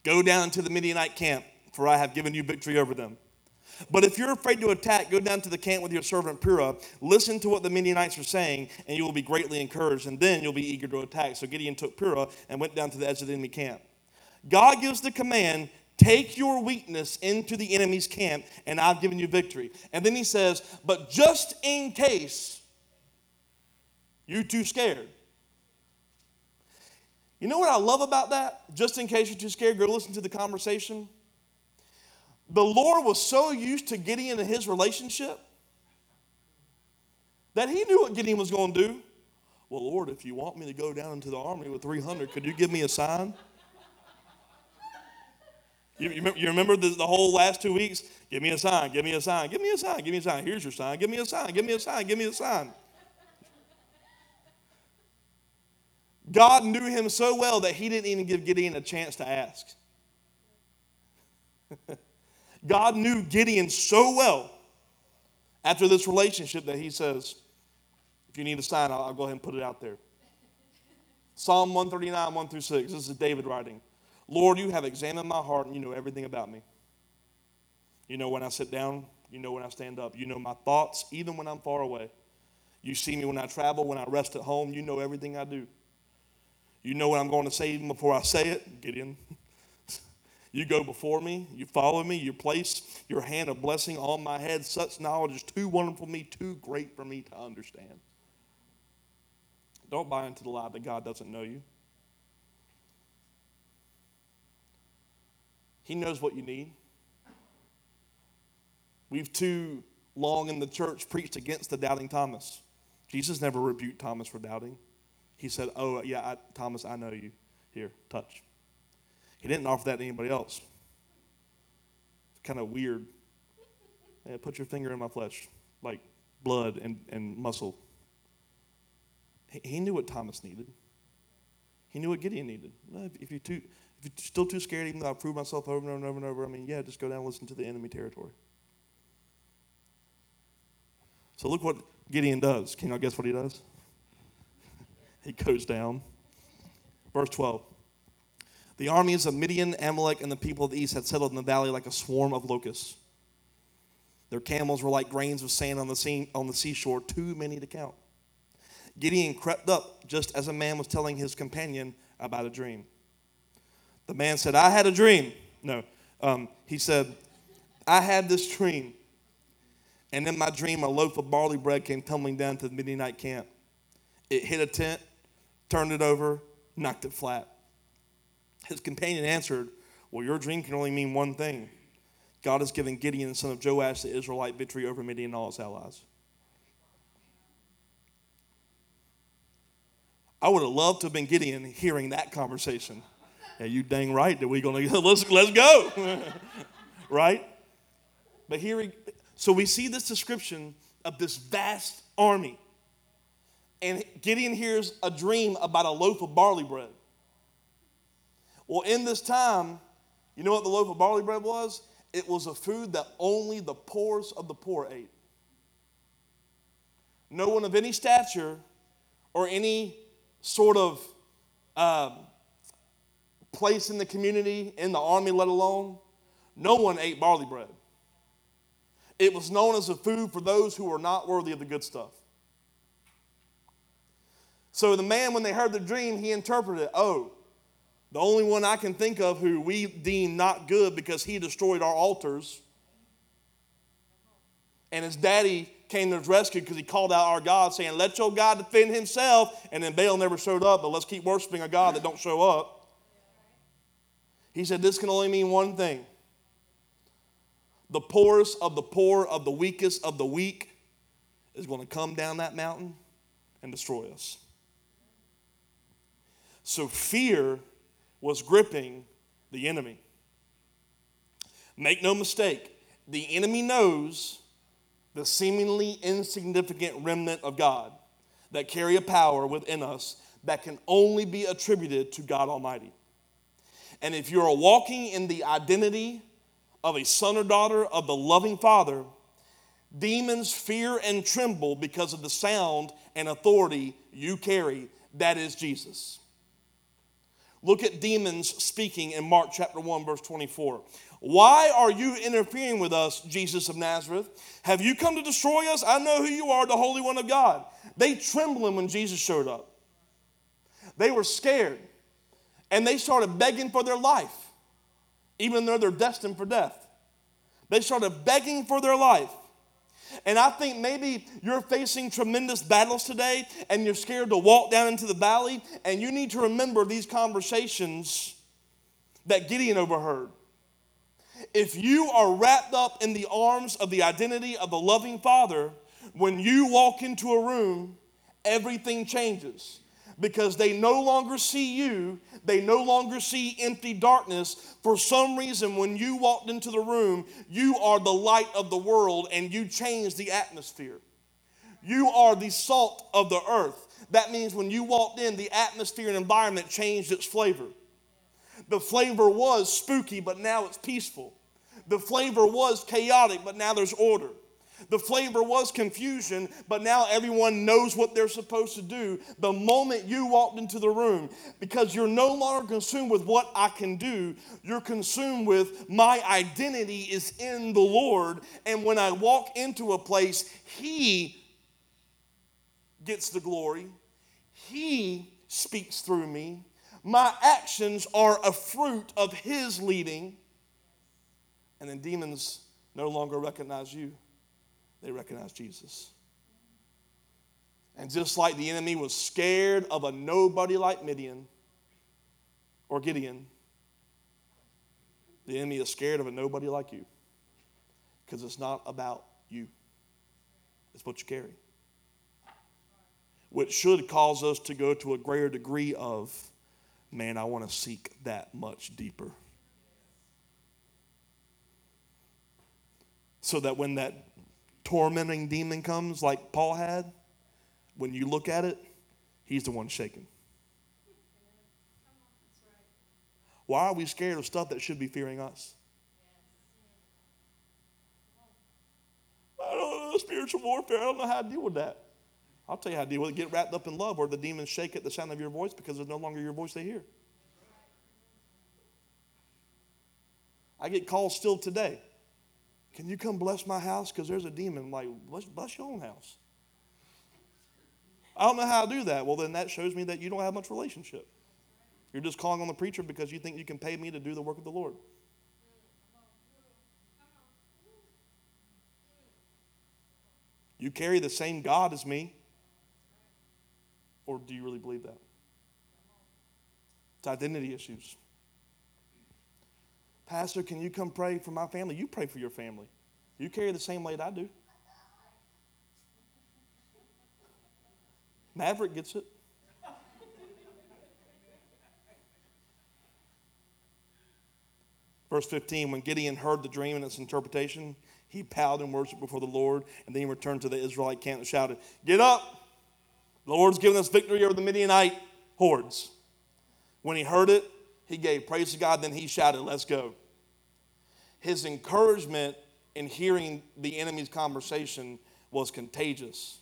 go down into the Midianite camp, for I have given you victory over them. But if you're afraid to attack, go down to the camp with your servant Purah. Listen to what the Midianites are saying, and you will be greatly encouraged, and then you'll be eager to attack. So Gideon took Purah and went down to the edge of the enemy camp. God gives the command Take your weakness into the enemy's camp, and I've given you victory. And then he says, But just in case you're too scared. You know what I love about that? Just in case you're too scared, go listen to the conversation. The Lord was so used to Gideon and his relationship that he knew what Gideon was going to do. Well, Lord, if you want me to go down into the army with 300, could you give me a sign? You, you, remember, you remember the, the, whole last two weeks? Give me a sign, give me a sign, give me a sign, give me a sign. Here's your sign, give me a sign, give me a sign, give me a sign. God knew him so well that he didn't even give Gideon a chance to ask. God knew Gideon so well after this relationship that he says, if you need a sign, I'll, I'll go ahead and put it out there. Psalm 139, 1 through 6. This is David writing. Lord, you have examined my heart and you know everything about me. You know when I sit down, you know when I stand up, you know my thoughts, even when I'm far away. You see me when I travel, when I rest at home, you know everything I do. You know what I'm going to say even before I say it, Gideon. you go before me, you follow me, you place your hand of blessing on my head. Such knowledge is too wonderful for me, too great for me to understand. Don't buy into the lie that God doesn't know you. He knows what you need. We've too long in the church preached against the doubting Thomas. Jesus never rebuked Thomas for doubting. He said, Oh, yeah, I, Thomas, I know you. Here, touch. He didn't offer that to anybody else. It's kind of weird. Put your finger in my flesh, like blood and, and muscle. He, he knew what Thomas needed. He knew what Gideon needed. If you're too, still too scared, even though I've proved myself over and over and over and over, I mean, yeah, just go down and listen to the enemy territory. So look what Gideon does. Can y'all guess what he does? he goes down. Verse 12. The armies of Midian, Amalek, and the people of the east had settled in the valley like a swarm of locusts. Their camels were like grains of sand on the, sea, on the seashore, too many to count. Gideon crept up just as a man was telling his companion about a dream. The man said, I had a dream. No, um, he said, I had this dream. And in my dream, a loaf of barley bread came tumbling down to the Midianite camp. It hit a tent, turned it over, knocked it flat. His companion answered, Well, your dream can only mean one thing. God has given Gideon, son of Joash, the Israelite, victory over Midian and all his allies. I would have loved to have been Gideon hearing that conversation. Yeah, you dang right that we're gonna let's let's go. right? But here we so we see this description of this vast army. And Gideon hears a dream about a loaf of barley bread. Well, in this time, you know what the loaf of barley bread was? It was a food that only the poorest of the poor ate. No one of any stature or any sort of um, place in the community, in the army, let alone, no one ate barley bread. It was known as a food for those who were not worthy of the good stuff. So the man, when they heard the dream, he interpreted, oh, the only one I can think of who we deem not good because he destroyed our altars. And his daddy came to his rescue because he called out our God, saying, Let your God defend himself. And then Baal never showed up, but let's keep worshiping a God that don't show up. He said, This can only mean one thing. The poorest of the poor, of the weakest of the weak, is going to come down that mountain and destroy us. So fear was gripping the enemy. Make no mistake, the enemy knows the seemingly insignificant remnant of God that carry a power within us that can only be attributed to God Almighty. And if you're walking in the identity of a son or daughter of the loving Father, demons fear and tremble because of the sound and authority you carry. That is Jesus. Look at demons speaking in Mark chapter 1, verse 24. Why are you interfering with us, Jesus of Nazareth? Have you come to destroy us? I know who you are, the Holy One of God. They trembled when Jesus showed up. They were scared and they started begging for their life, even though they're destined for death. They started begging for their life. And I think maybe you're facing tremendous battles today and you're scared to walk down into the valley, and you need to remember these conversations that Gideon overheard. If you are wrapped up in the arms of the identity of the loving Father, when you walk into a room, everything changes because they no longer see you, they no longer see empty darkness. For some reason, when you walked into the room, you are the light of the world and you change the atmosphere. You are the salt of the earth. That means when you walked in, the atmosphere and environment changed its flavor. The flavor was spooky, but now it's peaceful. The flavor was chaotic, but now there's order. The flavor was confusion, but now everyone knows what they're supposed to do the moment you walked into the room because you're no longer consumed with what I can do. You're consumed with my identity is in the Lord. And when I walk into a place, He gets the glory, He speaks through me. My actions are a fruit of His leading. And then demons no longer recognize you they recognized Jesus. And just like the enemy was scared of a nobody like Midian or Gideon, the enemy is scared of a nobody like you because it's not about you, it's what you carry. Which should cause us to go to a greater degree of, man, I want to seek that much deeper. So that when that tormenting demon comes, like Paul had, when you look at it, he's the one shaking. Why are we scared of stuff that should be fearing us? I don't know, spiritual warfare. I don't know how to deal with that. I'll tell you how to deal with it. Get wrapped up in love where the demons shake at the sound of your voice because it's no longer your voice they hear. I get calls still today. Can you come bless my house? Because there's a demon. Like, bless, bless your own house. I don't know how to do that. Well, then that shows me that you don't have much relationship. You're just calling on the preacher because you think you can pay me to do the work of the Lord. You carry the same God as me. Or do you really believe that? It's identity issues. Pastor, can you come pray for my family? You pray for your family. You carry the same weight I do. Maverick gets it. Verse 15 When Gideon heard the dream and its interpretation, he bowed and worshiped before the Lord, and then he returned to the Israelite camp and shouted, Get up! The Lord's given us victory over the Midianite hordes. When he heard it, he gave praise to God, then he shouted, Let's go. His encouragement in hearing the enemy's conversation was contagious.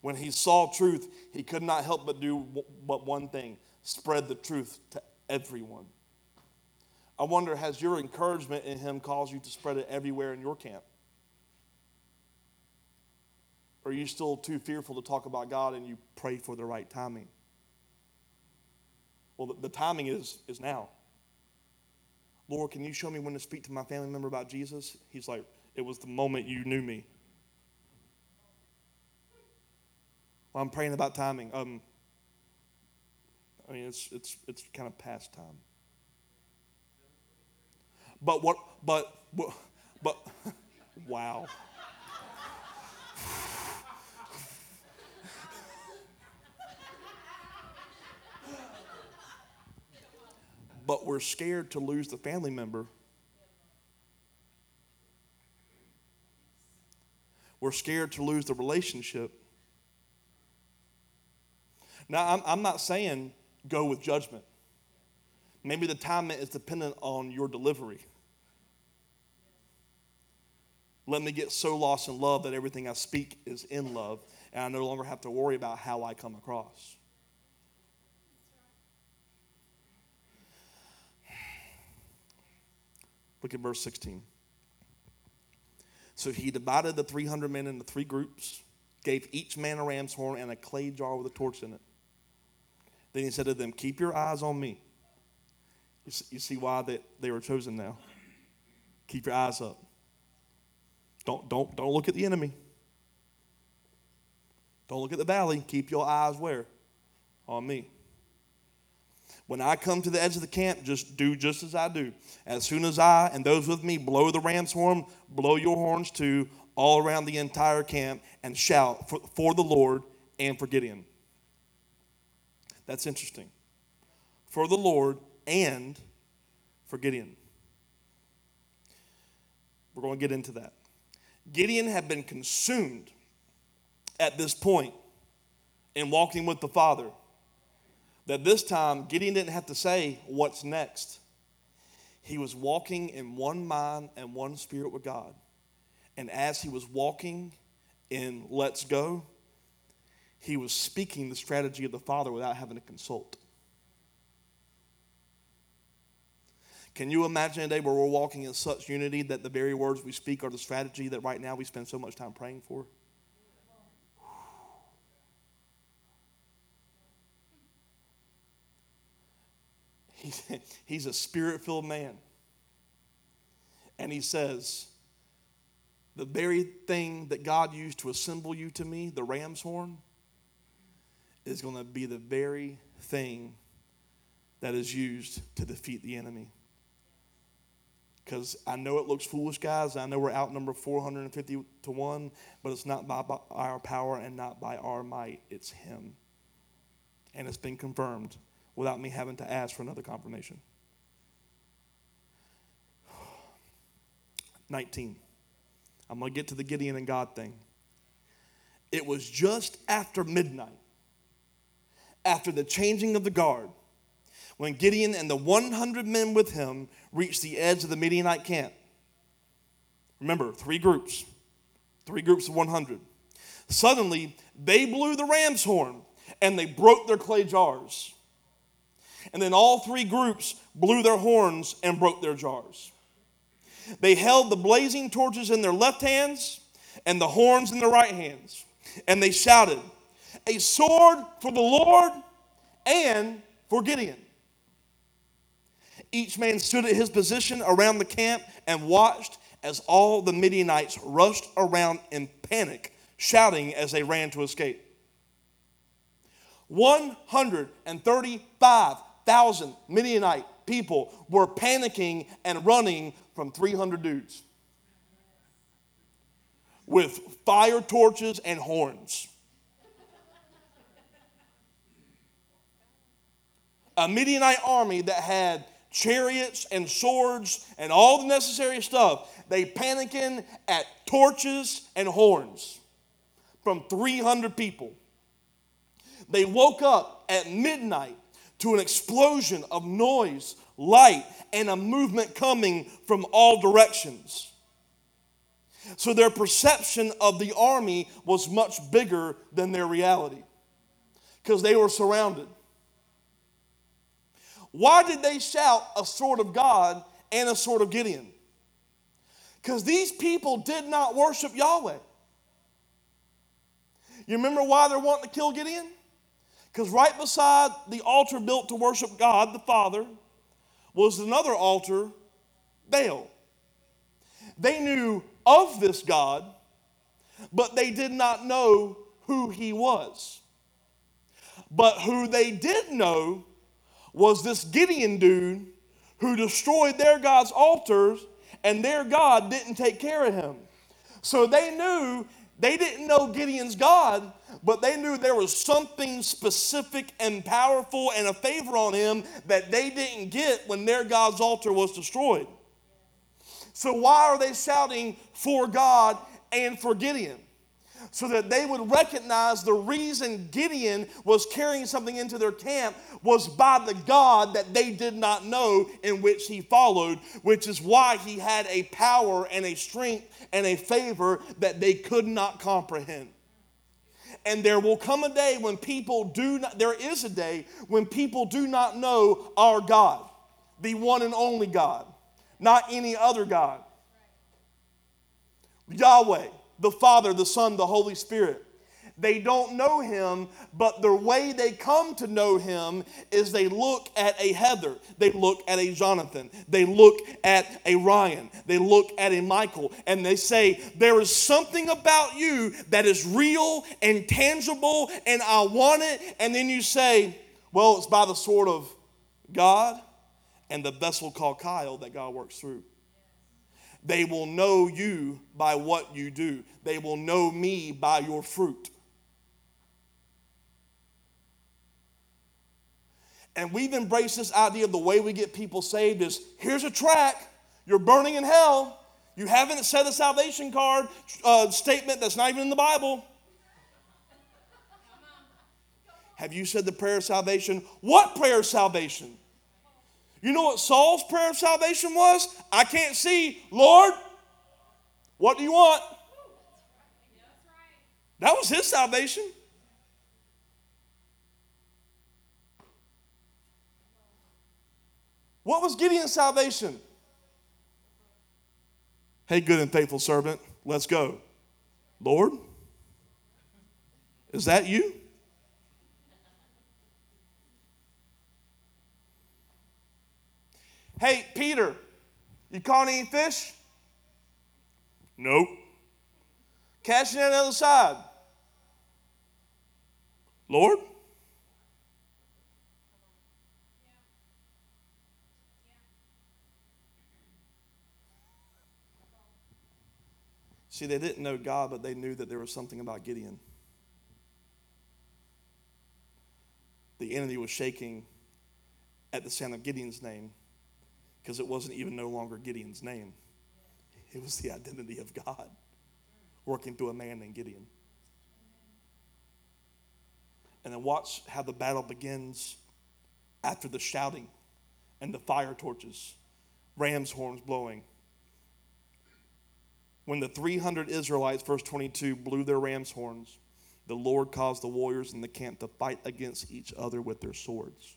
When he saw truth, he could not help but do but one thing spread the truth to everyone. I wonder, has your encouragement in him caused you to spread it everywhere in your camp? Or are you still too fearful to talk about God and you pray for the right timing? Well, the, the timing is, is now. Lord, can you show me when to speak to my family member about Jesus? He's like, it was the moment you knew me. Well, I'm praying about timing. Um, I mean, it's, it's, it's kind of past time. But what, but, but, but wow. But we're scared to lose the family member. We're scared to lose the relationship. Now, I'm, I'm not saying go with judgment. Maybe the timing is dependent on your delivery. Let me get so lost in love that everything I speak is in love, and I no longer have to worry about how I come across. Look at verse 16. So he divided the 300 men into three groups, gave each man a ram's horn and a clay jar with a torch in it. Then he said to them, Keep your eyes on me. You see why they, they were chosen now. Keep your eyes up. Don't, don't, don't look at the enemy. Don't look at the valley. Keep your eyes where? On me. When I come to the edge of the camp, just do just as I do. As soon as I and those with me blow the ram's horn, blow your horns too, all around the entire camp, and shout for, for the Lord and for Gideon. That's interesting. For the Lord and for Gideon. We're going to get into that. Gideon had been consumed at this point in walking with the Father. That this time, Gideon didn't have to say, What's next? He was walking in one mind and one spirit with God. And as he was walking in Let's Go, he was speaking the strategy of the Father without having to consult. Can you imagine a day where we're walking in such unity that the very words we speak are the strategy that right now we spend so much time praying for? He's, he's a spirit filled man. And he says, The very thing that God used to assemble you to me, the ram's horn, is going to be the very thing that is used to defeat the enemy because I know it looks foolish, guys. I know we're outnumbered 450 to 1, but it's not by, by our power and not by our might. It's Him. And it's been confirmed without me having to ask for another confirmation. 19. I'm going to get to the Gideon and God thing. It was just after midnight, after the changing of the guard, when Gideon and the 100 men with him reached the edge of the Midianite camp. Remember, three groups, three groups of 100. Suddenly, they blew the ram's horn and they broke their clay jars. And then all three groups blew their horns and broke their jars. They held the blazing torches in their left hands and the horns in their right hands. And they shouted, A sword for the Lord and for Gideon. Each man stood at his position around the camp and watched as all the Midianites rushed around in panic, shouting as they ran to escape. 135,000 Midianite people were panicking and running from 300 dudes with fire torches and horns. A Midianite army that had chariots and swords and all the necessary stuff, they panicking at torches and horns from 300 people. They woke up at midnight to an explosion of noise, light, and a movement coming from all directions. So their perception of the army was much bigger than their reality because they were surrounded. Why did they shout a sword of God and a sword of Gideon? Because these people did not worship Yahweh. You remember why they're wanting to kill Gideon? Because right beside the altar built to worship God the Father was another altar, Baal. They knew of this God, but they did not know who he was. But who they did know was this Gideon dude who destroyed their God's altars and their God didn't take care of him. So they knew they didn't know Gideon's God, but they knew there was something specific and powerful and a favor on him that they didn't get when their God's altar was destroyed. So, why are they shouting for God and for Gideon? So that they would recognize the reason Gideon was carrying something into their camp was by the God that they did not know in which he followed, which is why he had a power and a strength and a favor that they could not comprehend. And there will come a day when people do not, there is a day when people do not know our God, the one and only God, not any other God. Yahweh, the Father, the Son, the Holy Spirit. They don't know him, but the way they come to know him is they look at a Heather, they look at a Jonathan, they look at a Ryan, they look at a Michael, and they say, There is something about you that is real and tangible, and I want it. And then you say, Well, it's by the sword of God and the vessel called Kyle that God works through. They will know you by what you do. They will know me by your fruit. And we've embraced this idea of the way we get people saved is here's a track, you're burning in hell. You haven't said a salvation card uh, statement that's not even in the Bible. Have you said the prayer of salvation? What prayer of salvation? You know what Saul's prayer of salvation was? I can't see. Lord, what do you want? That was his salvation. What was Gideon's salvation? Hey, good and faithful servant, let's go. Lord, is that you? Hey, Peter, you caught any fish? Nope. Catching it on the other side. Lord? See, they didn't know God, but they knew that there was something about Gideon. The enemy was shaking at the sound of Gideon's name because it wasn't even no longer Gideon's name, it was the identity of God working through a man named Gideon. And then watch how the battle begins after the shouting and the fire torches, ram's horns blowing, when the 300 Israelites, verse 22, blew their ram's horns, the Lord caused the warriors in the camp to fight against each other with their swords.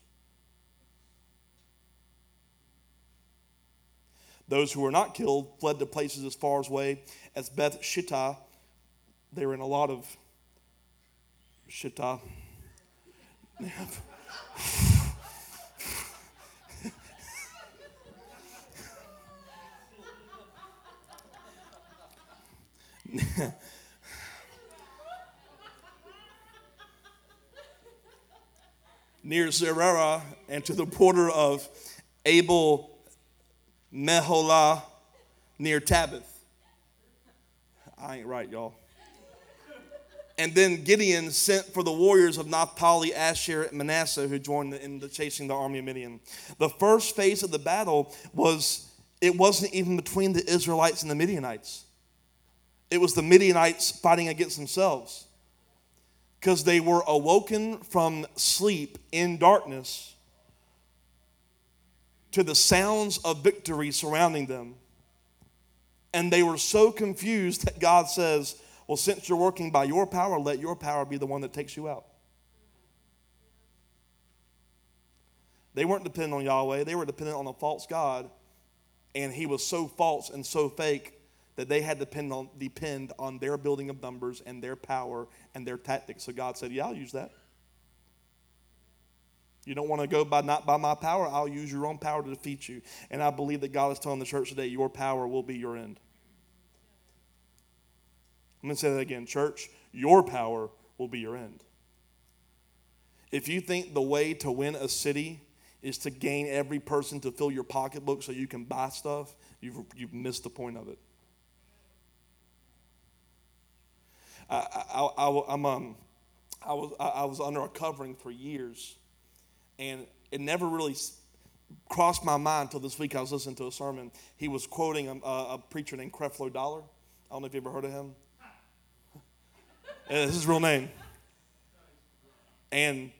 Those who were not killed fled to places as far away as Beth Shittah. They were in a lot of Shittah. Near Zererah and to the border of Abel Meholah near Tabbath. I ain't right, y'all. And then Gideon sent for the warriors of Naphtali, Asher, and Manasseh who joined in the chasing the army of Midian. The first phase of the battle was it wasn't even between the Israelites and the Midianites. It was the Midianites fighting against themselves because they were awoken from sleep in darkness to the sounds of victory surrounding them. And they were so confused that God says, Well, since you're working by your power, let your power be the one that takes you out. They weren't dependent on Yahweh, they were dependent on a false God. And he was so false and so fake that they had to depend on, depend on their building of numbers and their power and their tactics. So God said, Yeah, I'll use that. You don't want to go by not by my power, I'll use your own power to defeat you. And I believe that God is telling the church today, your power will be your end. I'm going to say that again, church, your power will be your end. If you think the way to win a city is to gain every person to fill your pocketbook so you can buy stuff, you've, you've missed the point of it. I, I, I, am um, I, was, I was under a covering for years and it never really crossed my mind until this week. I was listening to a sermon. He was quoting a, a preacher named Creflo Dollar. I don't know if you ever heard of him. This is his real name. And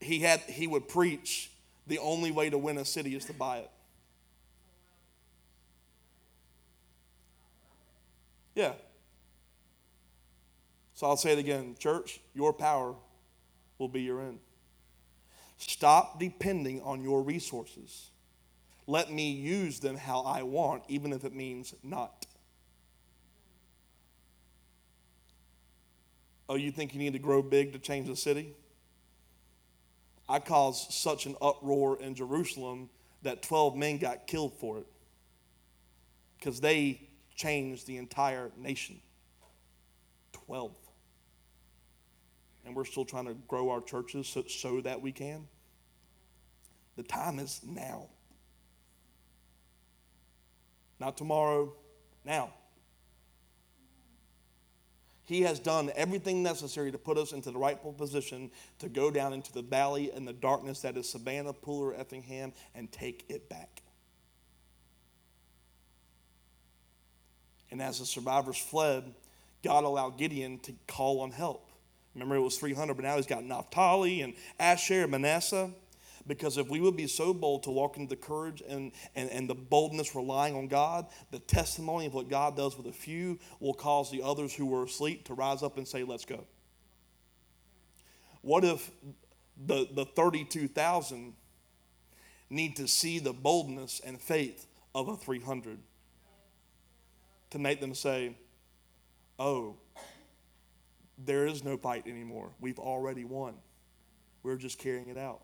he had he would preach the only way to win a city is to buy it. Yeah. So I'll say it again, church, your power will be your end. Stop depending on your resources. Let me use them how I want, even if it means not. Oh, you think you need to grow big to change the city? I caused such an uproar in Jerusalem that 12 men got killed for it because they changed the entire nation. 12 and we're still trying to grow our churches so, so that we can. The time is now. Not tomorrow, now. He has done everything necessary to put us into the rightful position to go down into the valley and the darkness that is Savannah, Pooler, Effingham, and take it back. And as the survivors fled, God allowed Gideon to call on help. Remember, it was 300, but now he's got Naphtali and Asher and Manasseh. Because if we would be so bold to walk into the courage and, and, and the boldness relying on God, the testimony of what God does with a few will cause the others who were asleep to rise up and say, Let's go. What if the, the 32,000 need to see the boldness and faith of a 300 to make them say, Oh, there is no fight anymore. We've already won. We're just carrying it out.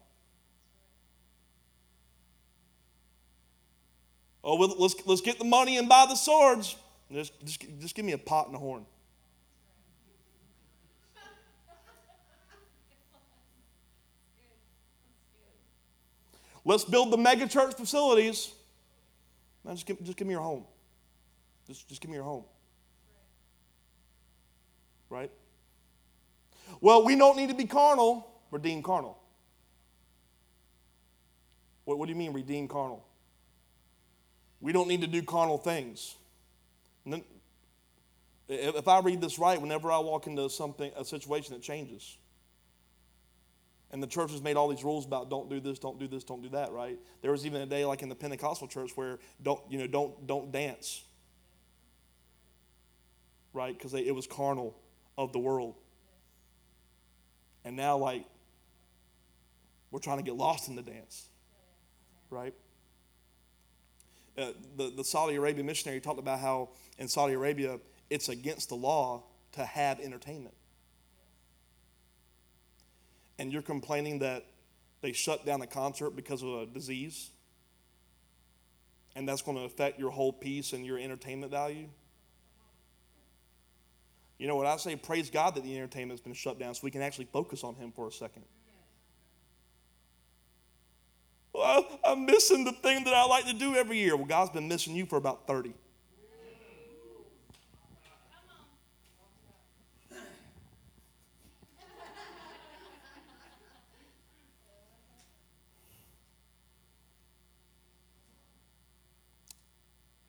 Oh, well, let's, let's get the money and buy the swords. Just, just, just give me a pot and a horn. Let's build the mega church facilities. Man, just, give, just give me your home. Just, just give me your home. Right? Well, we don't need to be carnal, redeem carnal. What, what do you mean, redeem carnal? We don't need to do carnal things. If I read this right, whenever I walk into something, a situation that changes, and the church has made all these rules about don't do this, don't do this, don't do that, right? There was even a day like in the Pentecostal church where don't, you know, don't, don't dance, right? Because it was carnal of the world. And now, like, we're trying to get lost in the dance, right? Uh, the, the Saudi Arabian missionary talked about how in Saudi Arabia it's against the law to have entertainment. And you're complaining that they shut down a concert because of a disease, and that's going to affect your whole piece and your entertainment value. You know what I say? Praise God that the entertainment's been shut down so we can actually focus on Him for a second. I'm missing the thing that I like to do every year. Well, God's been missing you for about 30.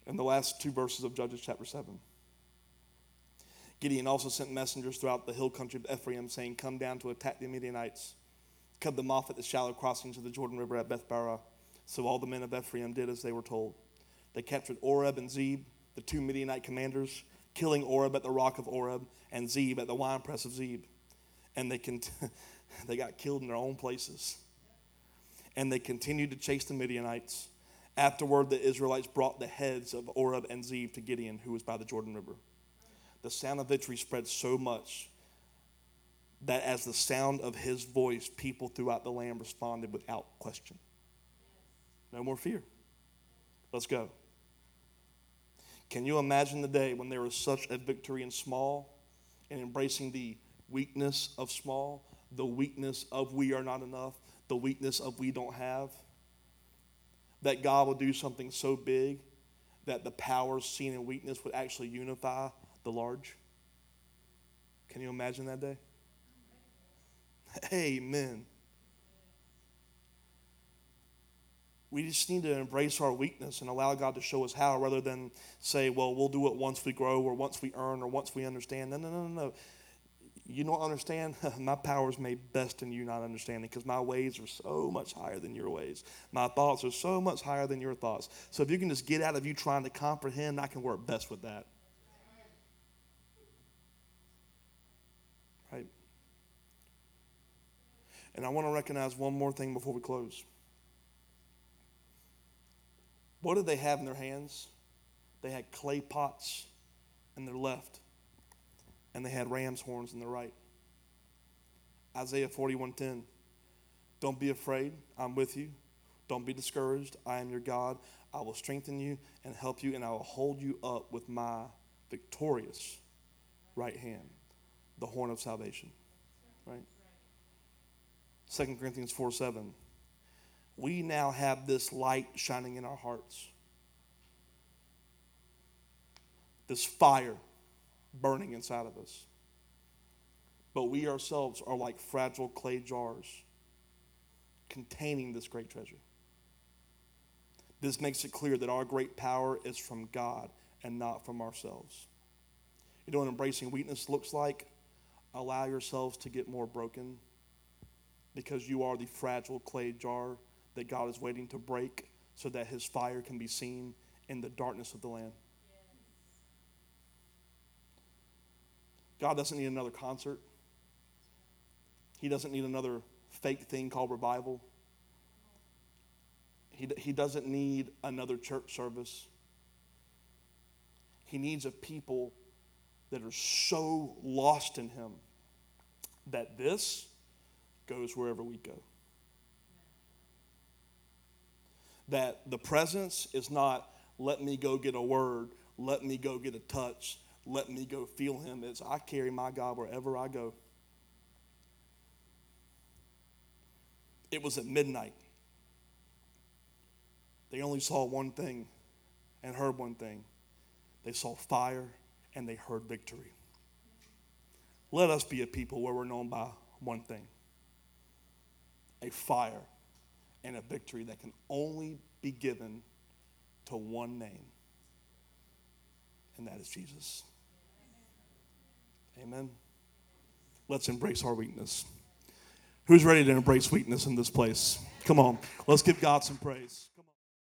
And the last two verses of Judges chapter 7. Gideon also sent messengers throughout the hill country of Ephraim, saying, Come down to attack the Midianites. Cut them off at the shallow crossings of the Jordan River at Bethbarah. So all the men of Ephraim did as they were told. They captured Oreb and Zeb, the two Midianite commanders, killing Oreb at the rock of Oreb and Zeb at the winepress of Zeb. And they, cont- they got killed in their own places. And they continued to chase the Midianites. Afterward, the Israelites brought the heads of Oreb and Zeb to Gideon, who was by the Jordan River the sound of victory spread so much that as the sound of his voice, people throughout the land responded without question. No more fear. Let's go. Can you imagine the day when there was such a victory in small and embracing the weakness of small, the weakness of we are not enough, the weakness of we don't have? That God will do something so big that the powers seen in weakness would actually unify the large? Can you imagine that day? Amen. We just need to embrace our weakness and allow God to show us how rather than say, well, we'll do it once we grow or once we earn or once we understand. No, no, no, no. You don't understand? my power is made best in you not understanding because my ways are so much higher than your ways. My thoughts are so much higher than your thoughts. So if you can just get out of you trying to comprehend, I can work best with that. And I want to recognize one more thing before we close. What did they have in their hands? They had clay pots in their left, and they had ram's horns in their right. Isaiah 41:10. Don't be afraid, I'm with you. Don't be discouraged, I am your God. I will strengthen you and help you, and I will hold you up with my victorious right hand, the horn of salvation. Right? 2 Corinthians 4 7. We now have this light shining in our hearts, this fire burning inside of us. But we ourselves are like fragile clay jars containing this great treasure. This makes it clear that our great power is from God and not from ourselves. You know what embracing weakness looks like? Allow yourselves to get more broken because you are the fragile clay jar that God is waiting to break so that his fire can be seen in the darkness of the land. God doesn't need another concert. He doesn't need another fake thing called revival. He, he doesn't need another church service. He needs a people that are so lost in Him that this goes wherever we go. That the presence is not, let me go get a word, let me go get a touch, let me go feel him. It's, I carry my God wherever I go. It was at midnight. They only saw one thing and heard one thing. They saw fire and they heard victory. Let us be a people where we're known by one thing a fire and a victory that can only be given to one name, and that is Jesus. Amen. Let's embrace our weakness. Who's ready to embrace weakness in this place? Come on, let's give God some praise.